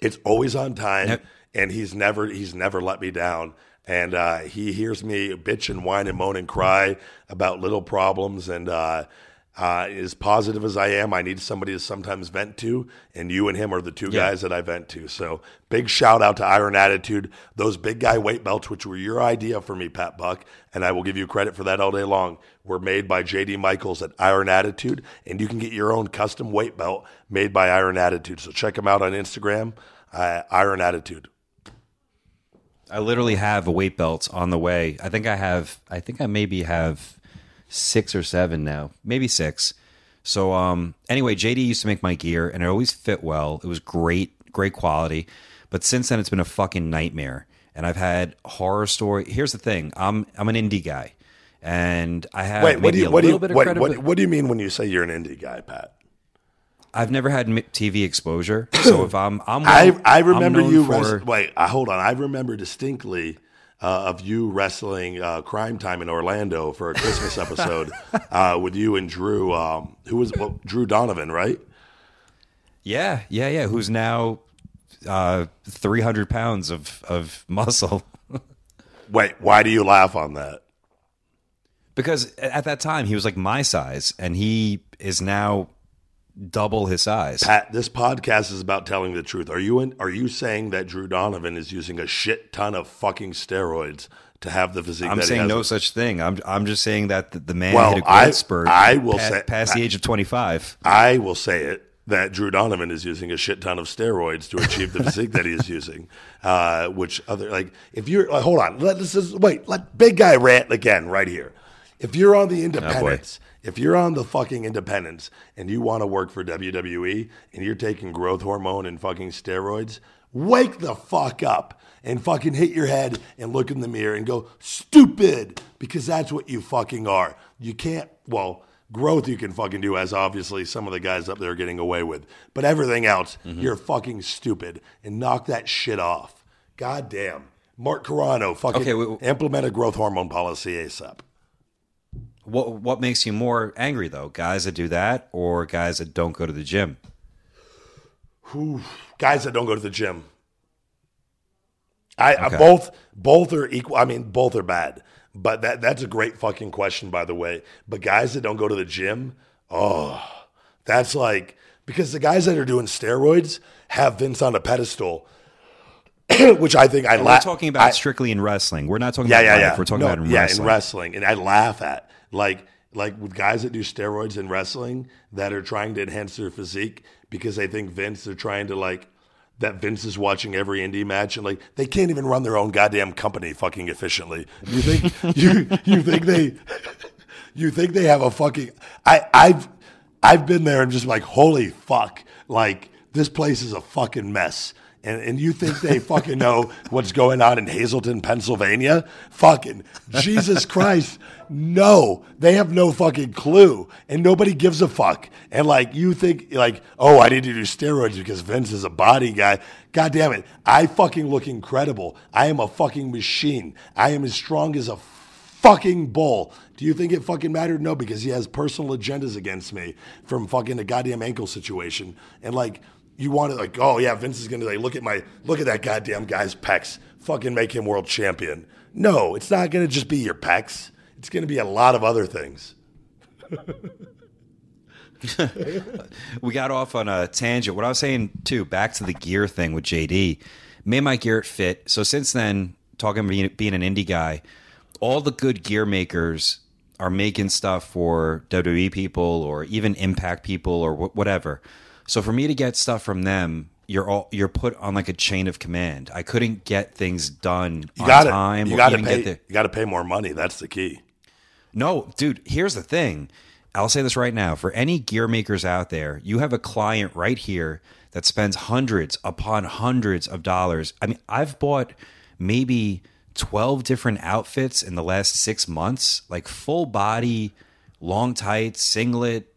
It's always on time, Yep. And he's never he's never let me down. And uh, he hears me bitch and whine and moan and cry about little problems, and uh, uh, as positive as I am, I need somebody to sometimes vent to, and you and him are the two Yeah. guys that I vent to. So big shout out to Iron Attitude, those big guy weight belts, which were your idea for me, Pat Buck, and I will give you credit for that all day long. Were made by JD Michaels at Iron Attitude, and you can get your own custom weight belt made by Iron Attitude. So check them out on Instagram, uh, Iron Attitude. I literally have a weight belt on the way. I think I have. I think I maybe have six or seven now, maybe six. So, um, anyway, JD used to make my gear, and it always fit well. It was great, great quality. But since then, it's been a fucking nightmare. And I've had horror story. Here's the thing: I'm I'm an indie guy, and I have Wait, what maybe do you a what do you bit of what, what, what do you mean when you say you're an indie guy, Pat? I've never had TV exposure, so if I'm I'm well- I I'm remember known you. for- wait, uh, hold on. I remember distinctly uh, of you wrestling uh, Crime Time in Orlando for a Christmas episode uh, with you and Drew. Um, who was well, Drew Donovan, right? Yeah, yeah, yeah. Who's now uh, 300 pounds of, of muscle. Wait, why do you laugh on that? because at that time, he was like my size, and he is now double his size. Pat, this podcast is about telling the truth. Are you in, are you saying that Drew Donovan is using a shit ton of fucking steroids to have the physique? I'm that he saying no such thing. I'm, I'm just saying that the, the man Well, hit a growth I- spurt I will pa- say- past the age of 25. I will say it that Drew Donovan is using a shit ton of steroids to achieve the physique that he is using. Uh, which other like if you're like, hold on, let this is wait, let big guy rant again right here. If you're on the independents, if you're on the fucking independence and you want to work for WWE and you're taking growth hormone and fucking steroids, wake the fuck up and fucking hit your head and look in the mirror and go stupid because that's what you fucking are. You can't well growth you can fucking do as obviously some of the guys up there are getting away with but everything else mm-hmm. you're fucking stupid and knock that shit off. God damn mark carrano fucking Okay, we- implement a growth hormone policy asap What, what makes you more angry, though? Guys that do that or guys that don't go to the gym? guys that don't go to the gym I, I both both are equal i mean both are bad but that that's a great fucking question by the way but guys that don't go to the gym oh that's like because the guys that are doing steroids have vince on a pedestal which I think I We're laugh. talking about strictly in wrestling. We're not talking yeah, about yeah, life. yeah. We're talking No, about in yeah, wrestling. in wrestling, and I laugh at like like with guys that do steroids in wrestling that are trying to enhance their physique because they think Vince they're trying to like that Vince is watching every indie match and like they can't even run their own goddamn company fucking efficiently. You think you you think they you think they have a fucking I I've I've been there and just like holy fuck like this place is a fucking mess. And, and you think they fucking know what's going on in Hazleton, Pennsylvania? Fucking Jesus Christ. No, they have no fucking clue. And nobody gives a fuck. And like, you think, like, oh, I need to do steroids because Vince is a body guy. God damn it. I fucking look incredible. I am a fucking machine. I am as strong as a fucking bull. Do you think it fucking mattered? No, because he has personal agendas against me from fucking the goddamn ankle situation. And like, you want to like, oh yeah, Vince is gonna like look at my look at that goddamn guy's pecs, fucking make him world champion. No, it's not gonna just be your pecs. It's gonna be a lot of other things. we got off on a tangent. What I was saying too, back to the gear thing with JD, made my gear fit. So since then, talking being, being an indie guy, all the good gear makers are making stuff for WWE people or even Impact people or wh- whatever. So for me to get stuff from them, you're all you're put on like a chain of command. I couldn't get things done You on got time. You got to pay. the, you got to pay more money. That's the key. no, dude, here's the thing. I'll say this right now. For any gear makers out there, you have a client right here that spends hundreds upon hundreds of dollars. I mean, I've bought maybe 12 different outfits in the last six months, like full body, long tights, singlet,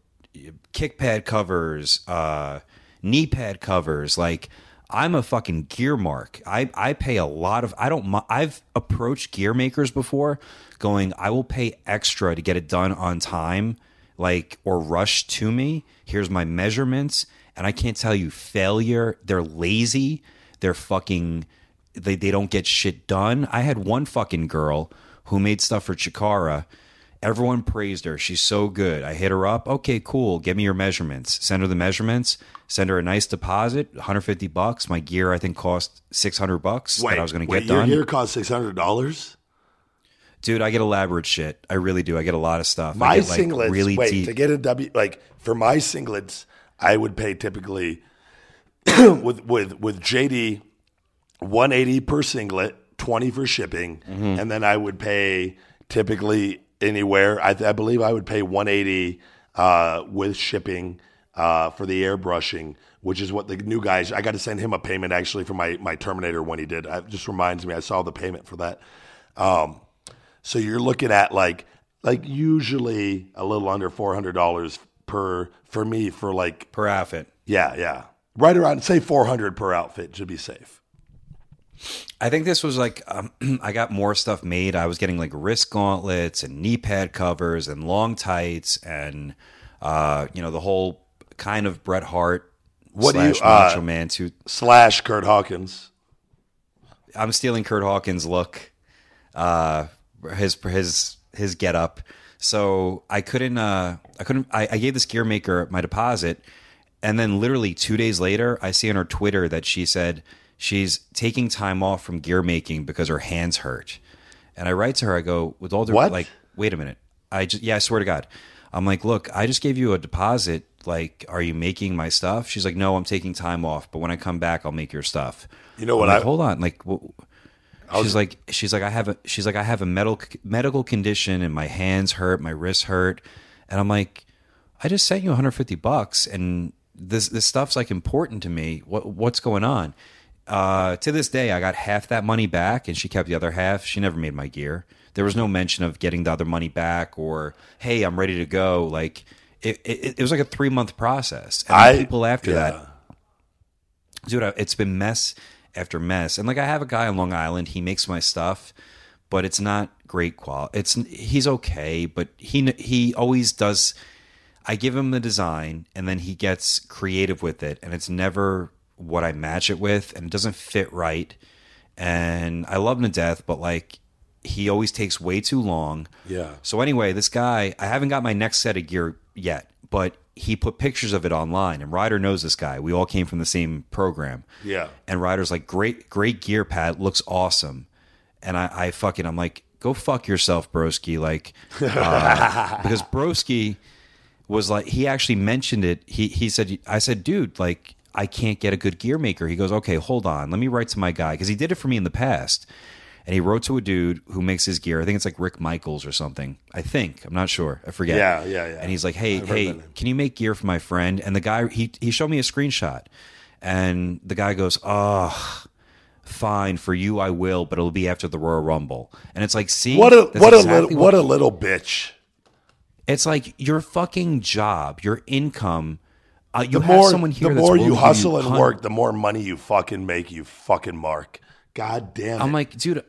kick pad covers, uh, knee pad covers. Like, I'm a fucking gear mark. I, I pay a lot of I don't I've approached gear makers before going I will pay extra to get it done on time like or rush to me. Here's my measurements and I can't tell you failure. They're lazy. They're fucking they they don't get shit done. I had one fucking girl who made stuff for Chikara. Everyone praised her. She's so good. I hit her up. Okay, cool. Give me your measurements. Send her the measurements. Send her a nice deposit, 150 bucks. My gear I think cost 600 bucks that I was going to get your done. Your gear cost six hundred dollars. Dude, I get elaborate shit. I really do. I get a lot of stuff. I My get, like, singlets. really wait, deep. to get a W, like for my singlets, I would pay typically with with with JD, one eighty per singlet, twenty for shipping, Mm-hmm. and then I would pay typically anywhere. I, I believe I would pay one eighty uh, with shipping uh, for the airbrushing, which is what the new guys. I got to send him a payment actually for my my Terminator when he did. It just reminds me. I saw the payment for that. Um, so you're looking at like like usually a little under four hundred dollars per for me for like per outfit. yeah yeah right around say four hundred per outfit should be safe. I think this was like um, I got more stuff made. I was getting like wrist gauntlets and knee pad covers and long tights and uh, you know the whole kind of Bret Hart What do you, slash uh, Macho Man to Slash Curt Hawkins. I'm stealing Curt Hawkins' look, uh, his his his get up. So I couldn't uh, I couldn't I, I gave this gear maker my deposit, and then literally two days later, I see on her Twitter that she said she's taking time off from gear making because her hands hurt. And I write to her, I go, with all the What? like, wait a minute. I just yeah, I swear to God. I'm like, look, I just gave you a deposit. Like, are you making my stuff? She's like, no, I'm taking time off, but when I come back, I'll make your stuff. You know what I'm like, I- hold on, like, wh- she's like, she's like, I have a, she's like, I have a medical medical condition, and my hands hurt, my wrists hurt, and I'm like, I just sent you 150 bucks, and this this stuff's like important to me. What what's going on? Uh, to this day, I got half that money back, and she kept the other half. She never made my gear. There was no mention of getting the other money back, or hey, I'm ready to go. Like it, it, it was like a three month process. And I people after yeah. that dude it's been mess after mess and like i have a guy on long island he makes my stuff but it's not great quality it's he's okay but he he always does i give him the design and then he gets creative with it and it's never what i match it with and it doesn't fit right and i love him to death but like he always takes way too long Yeah. so anyway, this guy, I haven't got my next set of gear yet, but he put pictures of it online, and Ryder knows this guy. We all came from the same program. Yeah. And Ryder's like, great, great gear pad, looks awesome. And I, I fucking, I'm like, go fuck yourself, broski. Like, uh, because broski was like, he actually mentioned it. He he said, I said, dude, like, I can't get a good gear maker. He goes, okay, hold on, let me write to my guy because he did it for me in the past. And he wrote to a dude who makes his gear. I think it's like Rick Michaels or something. I think I'm not sure. I forget. Yeah, yeah, yeah. And he's like, "Hey, I've hey, can you make gear for my friend?" And the guy he he showed me a screenshot, and the guy goes, "Oh, fine for you, I will, but it'll be after the Royal Rumble." And it's like, see, What a what a exactly little what a little bitch. It's like your fucking job, your income. Uh, you The more someone here the more you hustle and work, the more money you fucking make. You fucking mark. God damn it. I'm like, dude,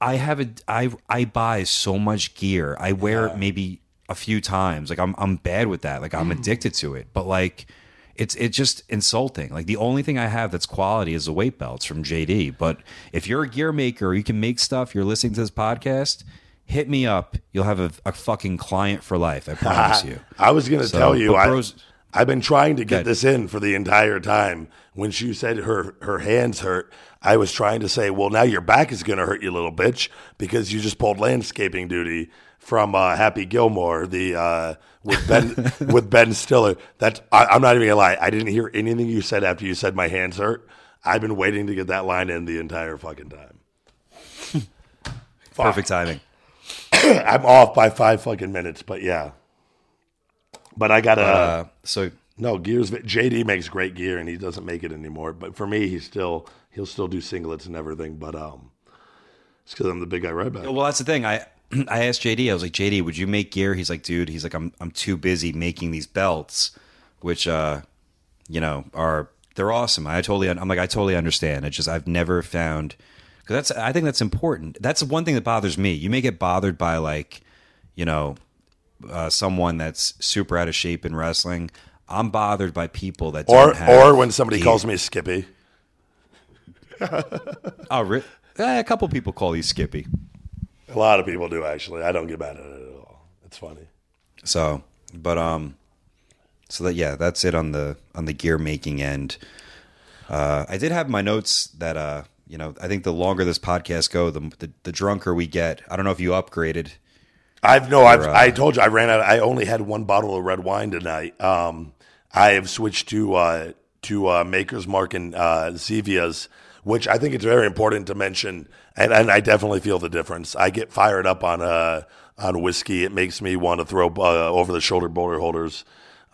I have a I I buy so much gear. I wear it maybe a few times. Like I'm I'm bad with that. Like Mm. I'm addicted to it. But like it's it's just insulting. Like the only thing I have that's quality is the weight belts from JD. But if you're a gear maker, you can make stuff. You're listening to this podcast. Hit me up. You'll have a, a fucking client for life. I promise you. I was going to So, tell you, but I, bros- I've been trying to get Good. this in for the entire time. When she said her her hands hurt, I was trying to say, well, now your back is going to hurt you, little bitch, because you just pulled landscaping duty from uh, Happy Gilmore, the uh, with Ben with Ben Stiller. That's I, I'm not even gonna lie. I didn't hear anything you said after you said my hands hurt. I've been waiting to get that line in the entire fucking time. Perfect timing. I'm off by five fucking minutes, but yeah. But I gotta. Uh, so No, gears. JD makes great gear, and he doesn't make it anymore. But for me, he's still he'll still do singlets and everything. But um, it's because I'm the big guy Ryback. Well, that's the thing. I I asked JD. I was like, JD, would you make gear? He's like, dude. He's like, I'm I'm too busy making these belts, which uh, you know, are they're awesome. I totally. I'm like, I totally understand. It's just I've never found because that's I think that's important. That's one thing that bothers me. You may get bothered by like, you know, uh, someone that's super out of shape in wrestling. I'm bothered by people that Or don't have or when somebody calls me Skippy. Oh, re- eh, a couple people call you Skippy. A lot of people do actually. I don't get mad at it at all. It's funny. So, but um, so that yeah, that's it on the on the gear making end. Uh, I did have my notes that uh, you know, I think the longer this podcast go, the the, the drunker we get. I don't know if you upgraded. I've no. I've uh, I told you I ran out. I only had one bottle of red wine tonight. Um, I have switched to uh, to uh, Maker's Mark and uh, Zevia's, which I think it's very important to mention, and, and I definitely feel the difference. I get fired up on uh, on whiskey. It makes me want to throw uh, over the shoulder boulder holders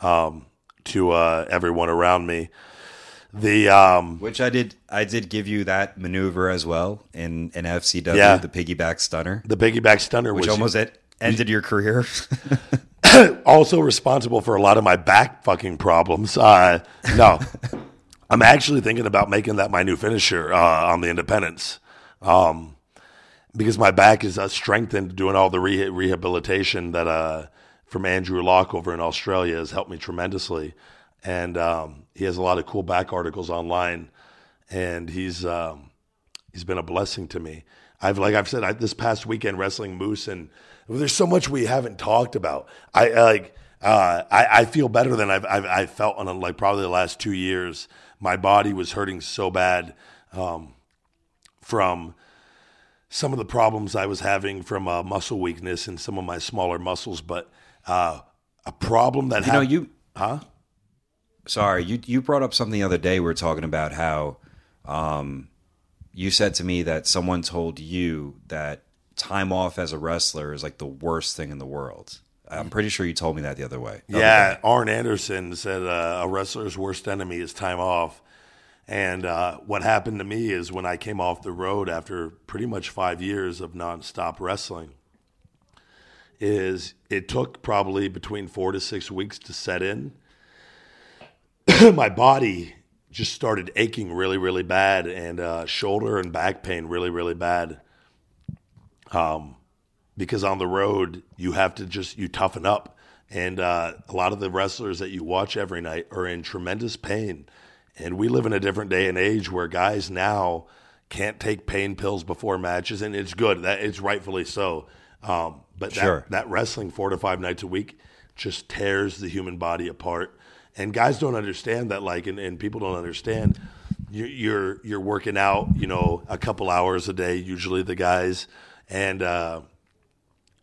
um, to uh, everyone around me. The um, Which I did. I did give you that maneuver as well in in FCW, Yeah. the piggyback stunner, the piggyback stunner, which was almost et- ended your career. also responsible for a lot of my back fucking problems. Uh, no, I'm actually thinking about making that my new finisher uh, on the independents, um, because my back is uh, strengthened doing all the reha- rehabilitation that uh, from Andrew Locke over in Australia has helped me tremendously, and um, he has a lot of cool back articles online, and he's um, he's been a blessing to me. I've like I've said I, this past weekend wrestling Moose and there's so much we haven't talked about. I I, like uh, I I feel better than I've I've, I've felt in like probably the last two years. My body was hurting so bad um, from some of the problems I was having from uh, muscle weakness and some of my smaller muscles, but uh, a problem that you know, you huh? Sorry, you you brought up something the other day. We were talking about how um, you said to me that someone told you that time off as a wrestler is like the worst thing in the world. I'm pretty sure you told me that the other way. the Yeah, day. Arn Anderson said uh, a wrestler's worst enemy is time off. And uh, what happened to me is when I came off the road after pretty much five years of nonstop wrestling, is it took probably between four to six weeks to set in. My body just started aching really, really bad, and uh, shoulder and back pain really, really bad because on the road you have to just you toughen up and uh, a lot of the wrestlers that you watch every night are in tremendous pain and we live in a different day and age where guys now can't take pain pills before matches and it's good that it's rightfully so um, but that, Sure. that wrestling four to five nights a week just tears the human body apart. And guys don't understand that, like, and, and people don't understand. You're, you're you're working out, you know, a couple hours a day. Usually, the guys, and uh,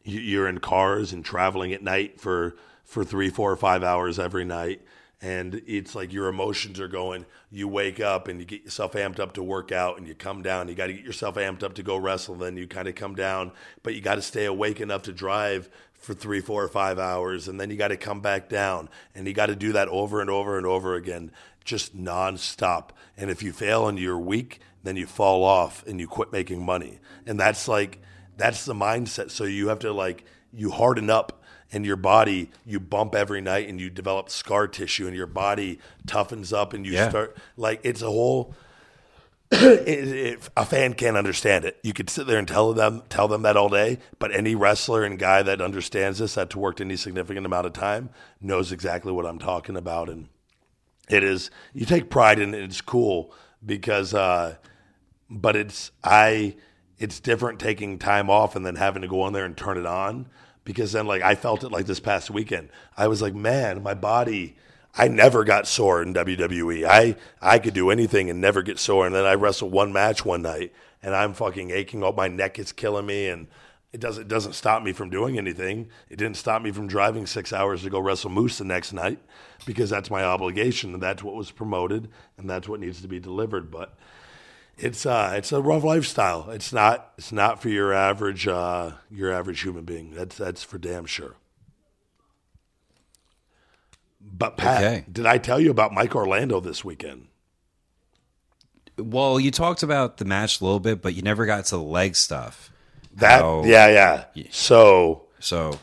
you- you're in cars and traveling at night for for three, four, or five hours every night. And it's like your emotions are going. You wake up and you get yourself amped up to work out, and you come down. You got to get yourself amped up to go wrestle. Then you kind of come down, but you got to stay awake enough to drive for three, four, or five hours, and then you got to come back down, and you got to do that over and over and over again, just nonstop. And if you fail and you're weak, then you fall off and you quit making money. And that's like that's the mindset. So you have to like you harden up and your body you bump every night and you develop scar tissue and your body toughens up and you Yeah. start like it's a whole it, it, a fan can't understand it. You could sit there and tell them tell them that all day, but any wrestler and guy that understands this, that's worked any significant amount of time, knows exactly what I'm talking about. And it is you take pride in it. It's cool because, uh, but it's I it's different taking time off and then having to go on there and turn it on because then like I felt it like this past weekend. I was like, man, my body. I never got sore in WWE. I I could do anything and never get sore. And then I wrestled one match one night, and I'm fucking aching. Up my neck is killing me, and it doesn't it doesn't stop me from doing anything. It didn't stop me from driving six hours to go wrestle Moose the next night because that's my obligation and that's what was promoted and that's what needs to be delivered. But it's uh it's a rough lifestyle. It's not it's not for your average uh your average human being. That's that's for damn sure. But Pat, Okay. did I tell you about Mike Orlando this weekend? Well, you talked about the match a little bit, but you never got to the leg stuff. That How- yeah yeah. So So,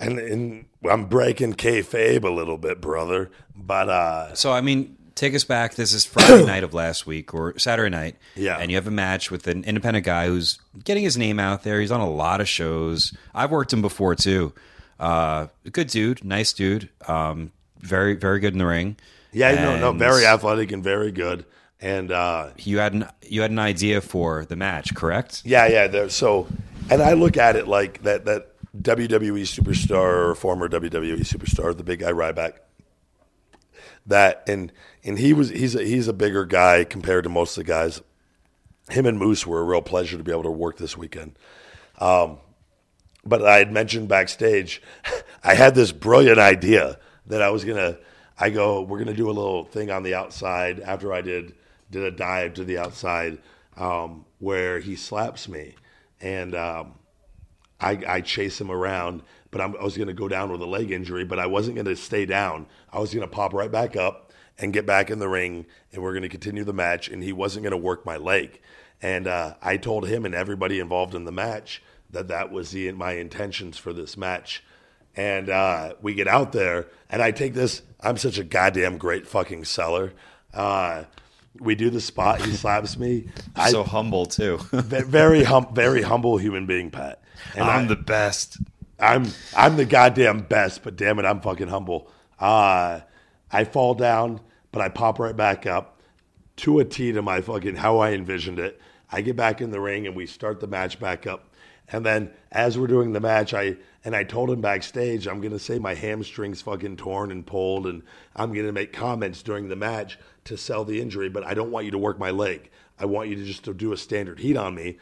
and and I'm breaking kayfabe a little bit, brother. But uh so I mean, take us back. This is Friday night of last week or Saturday night. Yeah. And you have a match with an independent guy who's getting his name out there. He's on a lot of shows. I've worked him before too. Uh, good dude, nice dude. Um, very, very good in the ring. yeah, no, no, very athletic and very good. And uh You had an you had an idea for the match, correct? Yeah, yeah. There, so, and I look at it like that that WWE superstar or former WWE superstar, the big guy Ryback. That and and he was he's a, he's a bigger guy compared to most of the guys. Him and Moose were a real pleasure to be able to work this weekend. Um, but I had mentioned backstage, I had this brilliant idea that I was gonna. I go, we're gonna do a little thing on the outside after I did did a dive to the outside um, where he slaps me, and um, I, I chase him around. But I'm, I was gonna go down with a leg injury, but I wasn't gonna stay down. I was gonna pop right back up and get back in the ring, and we're gonna continue the match. And he wasn't gonna work my leg. And uh, I told him and everybody involved in the match that that was the, my intentions for this match. And uh, we get out there, and I take this. I'm such a goddamn great fucking seller. Uh, we do the spot. He slaps me. I, so humble too. very hum, very humble human being, Pat. And I- the best. I'm I'm the goddamn best, but damn it, I'm fucking humble. Uh, I fall down, but I pop right back up to a T to my fucking how I envisioned it. I get back in the ring and we start the match back up. And then as we're doing the match, I and I told him backstage, I'm gonna say my hamstrings fucking torn and pulled, and I'm gonna make comments during the match to sell the injury, but I don't want you to work my leg. I want you to just to do a standard heat on me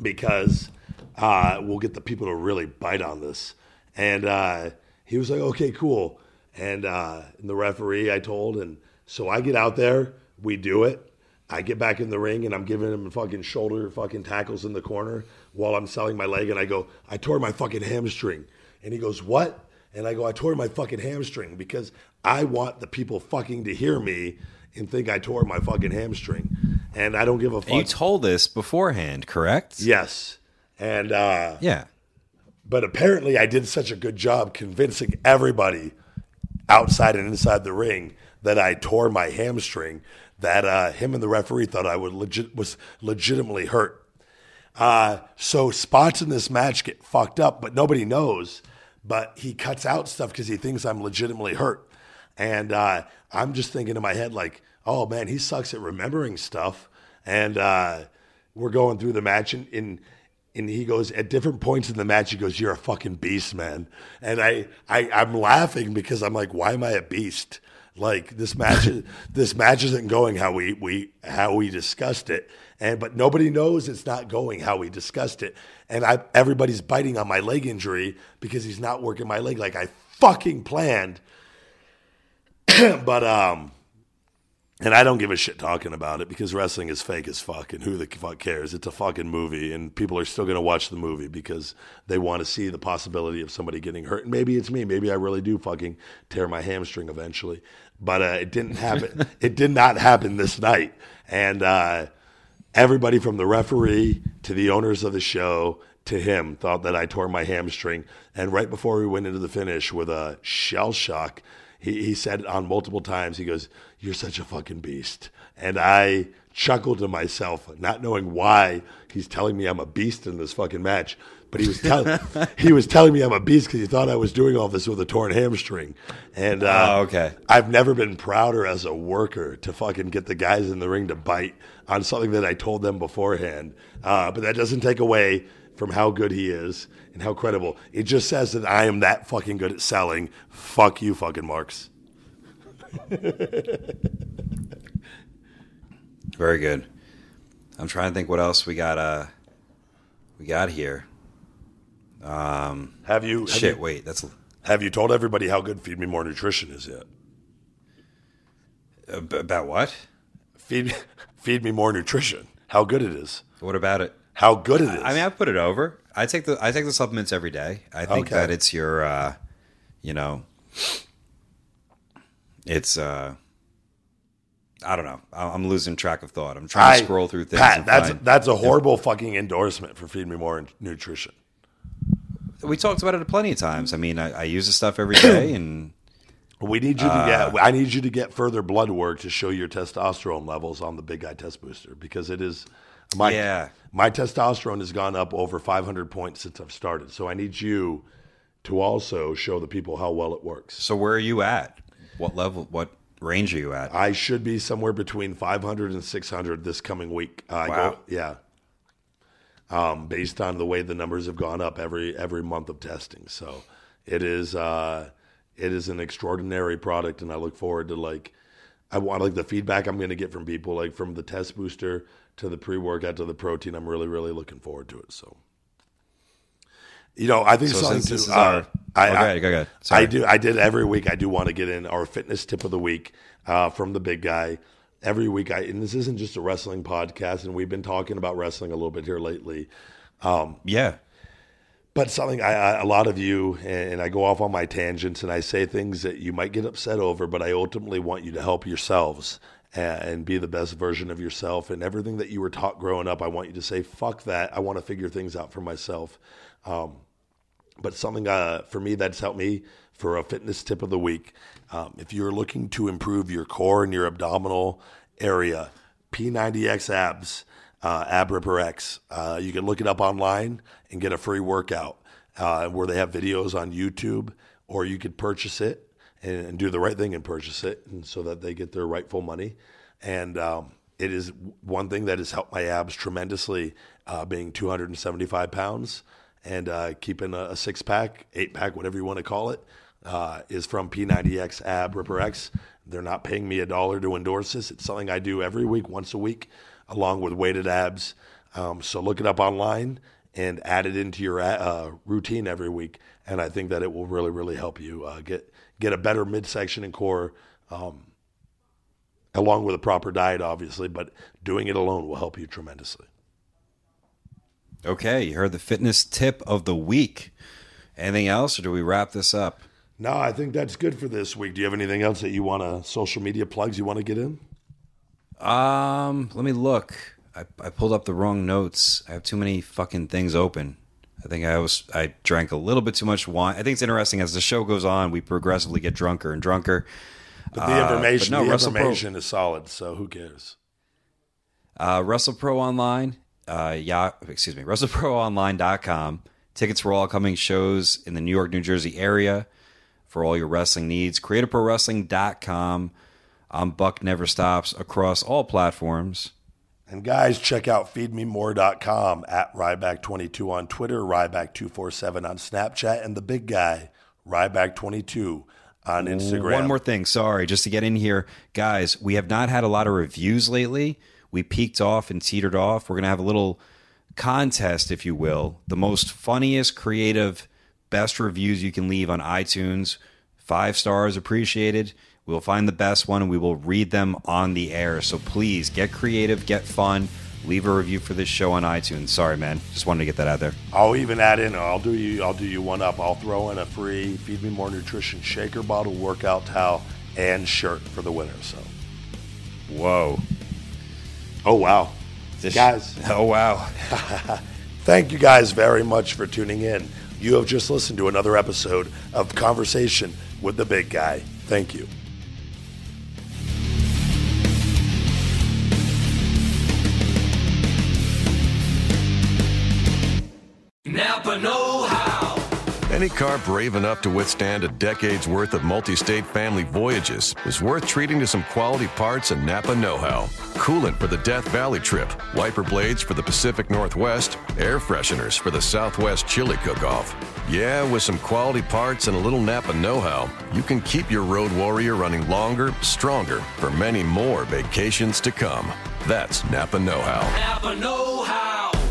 because uh, we'll get the people to really bite on this. And uh, he was like, okay, cool. And, uh, and the referee, I told, and so I get out there, we do it. I get back in the ring and I'm giving him fucking shoulder fucking tackles in the corner while I'm selling my leg. And I go, I tore my fucking hamstring. And he goes, what? And I go, I tore my fucking hamstring because I want the people fucking to hear me and think I tore my fucking hamstring. And I don't give a fuck. And you told this beforehand, correct? yes. And, uh, Yeah. but apparently I did such a good job convincing everybody outside and inside the ring that I tore my hamstring that uh, him and the referee thought I would legit was legitimately hurt. Uh, so spots in this match get fucked up, but nobody knows. But he cuts out stuff because he thinks I'm legitimately hurt, and uh, I'm just thinking in my head like, oh man, he sucks at remembering stuff. And uh, we're going through the match, and, and and he goes at different points in the match. He goes, "You're a fucking beast, man." And I, I I'm laughing because I'm like, "Why am I a beast?" Like this match, this match isn't going how we we how we discussed it, and but nobody knows it's not going how we discussed it, and I everybody's biting on my leg injury because he's not working my leg like I fucking planned. but um, and I don't give a shit talking about it because wrestling is fake as fuck, and who the fuck cares? It's a fucking movie, and people are still going to watch the movie because they want to see the possibility of somebody getting hurt. And maybe it's me. Maybe I really do fucking tear my hamstring eventually. But uh, it didn't happen. it did not happen this night. And uh, everybody from the referee to the owners of the show to him thought that I tore my hamstring. And right before we went into the finish with a shell shock, he, he said it on multiple times. He goes, You're such a fucking beast. And I chuckled to myself, not knowing why he's telling me I'm a beast in this fucking match. But he was telling he was telling me I'm a beast because he thought I was doing all this with a torn hamstring. And uh, Oh, okay. I've never been prouder as a worker to fucking get the guys in the ring to bite on something that I told them beforehand. Uh, but that doesn't take away from how good he is and how credible. It just says that I am that fucking good at selling. Fuck you, fucking marks. Very good. I'm trying to think what else we got. Uh, we got here. Have you have Shit. you, Wait, that's have you told everybody how good Feed Me More Nutrition is yet? about what? Feed Feed Me More Nutrition. How good it is. What about it? How good it is. I mean, I put it over. I take the I take the supplements every day. I think Okay. that it's your, uh, you know, it's. uh I don't know. I- I'm losing track of thought. I'm trying to scroll through things. Pat, that's find- that's a horrible fucking endorsement for Feed Me More Nutrition. we talked about it plenty of times. I mean, I, I use the stuff every day, and We need you to Uh, get. I need you to get further blood work to show your testosterone levels on the Big Guy Test Booster because it is my Yeah. My testosterone has gone up over 500 points since I've started. So I need you to also show the people how well it works. so where are you at? What level? What range are you at? I should be somewhere between 500 and 600 this coming week. Uh, I Wow. go, yeah. Um, based on the way the numbers have gone up every every month of testing, so it is uh, it is an extraordinary product, and I look forward to like I want like the feedback I'm going to get from people, like from the test booster to the pre workout to the protein. I'm really really looking forward to it. So. You know, I think So something since to, this is uh, I, Oh, go I- ahead, go ahead. Sorry. I do. I did every week. I do want to get in our fitness tip of the week uh, from the big guy every week. I and this isn't just a wrestling podcast, and we've been talking about wrestling a little bit here lately. yeah, But something I, I, a lot of you, and I go off on my tangents, and I say things that you might get upset over, but I ultimately want you to help yourselves and, be the best version of yourself. And everything that you were taught growing up, I want you to say, "Fuck that! I want to figure things out for myself." Um, but something uh, for me that's helped me for a fitness tip of the week. Um, if you're looking to improve your core and your abdominal area, P90X abs, uh, Ab Ripper X, uh, you can look it up online and get a free workout uh, where they have videos on YouTube, or you could purchase it and, and do the right thing and purchase it, and so that they get their rightful money. And um, it is one thing that has helped my abs tremendously, uh, being 275 pounds and uh, keeping a, a six pack, eight pack, whatever you want to call it, uh, is from P90X Ab Ripper X. They're not paying me a dollar to endorse this. It's something I do every week, once a week, along with weighted abs. Um, so look it up online and add it into your uh, routine every week, and I think that it will really, really help you uh, get get a better midsection and core. Um, along with a proper diet, obviously, but doing it alone will help you tremendously. Okay, you heard the fitness tip of the week. Anything else, or do we wrap this up? No, I think that's good for this week. Do you have anything else that you want to social media plugs you want to get in? Um, let me look. I, I pulled up the wrong notes. I have too many fucking things open. I think I was I drank a little bit too much wine. I think it's interesting as the show goes on, we progressively get drunker and drunker. But the Uh, information, but no, the WrestlePro- information is solid. So who cares? Uh, WrestlePro Online, uh, yeah, excuse me, WrestleProOnline.com. Tickets for all upcoming shows in the New York, New Jersey area for all your wrestling needs. CreateAProWrestling.com. I'm Buck Never Stops across all platforms. And guys, check out feedmemore.com at Ryback22 on Twitter, Ryback247 on Snapchat, and the big guy, Ryback22 on Instagram. One more thing, sorry, just to get in here, guys. We have not had a lot of reviews lately. We peaked off and teetered off. We're gonna have a little contest, if you will, the most funniest, creative, best reviews you can leave on iTunes. Five stars appreciated. We'll find the best one and we will read them on the air. So please get creative, get fun, leave a review for this show on iTunes. Sorry, man. Just wanted to get that out there. I'll even add in. I'll do you. I'll do you one up. I'll throw in a free Feed Me More Nutrition shaker bottle, workout towel, and shirt for the winner. So, Whoa. oh wow, This- guys, Oh, wow. thank you guys very much for tuning in. You have just listened to another episode of Conversation with the Big Guy. Thank you. Any car brave enough to withstand a decade's worth of multi state family voyages is worth treating to some quality parts and Napa know how. Coolant for the Death Valley trip, wiper blades for the Pacific Northwest, air fresheners for the Southwest chili cook off. Yeah, with some quality parts and a little Napa know how, you can keep your Road Warrior running longer, stronger for many more vacations to come. That's Napa Know How. Napa Know How.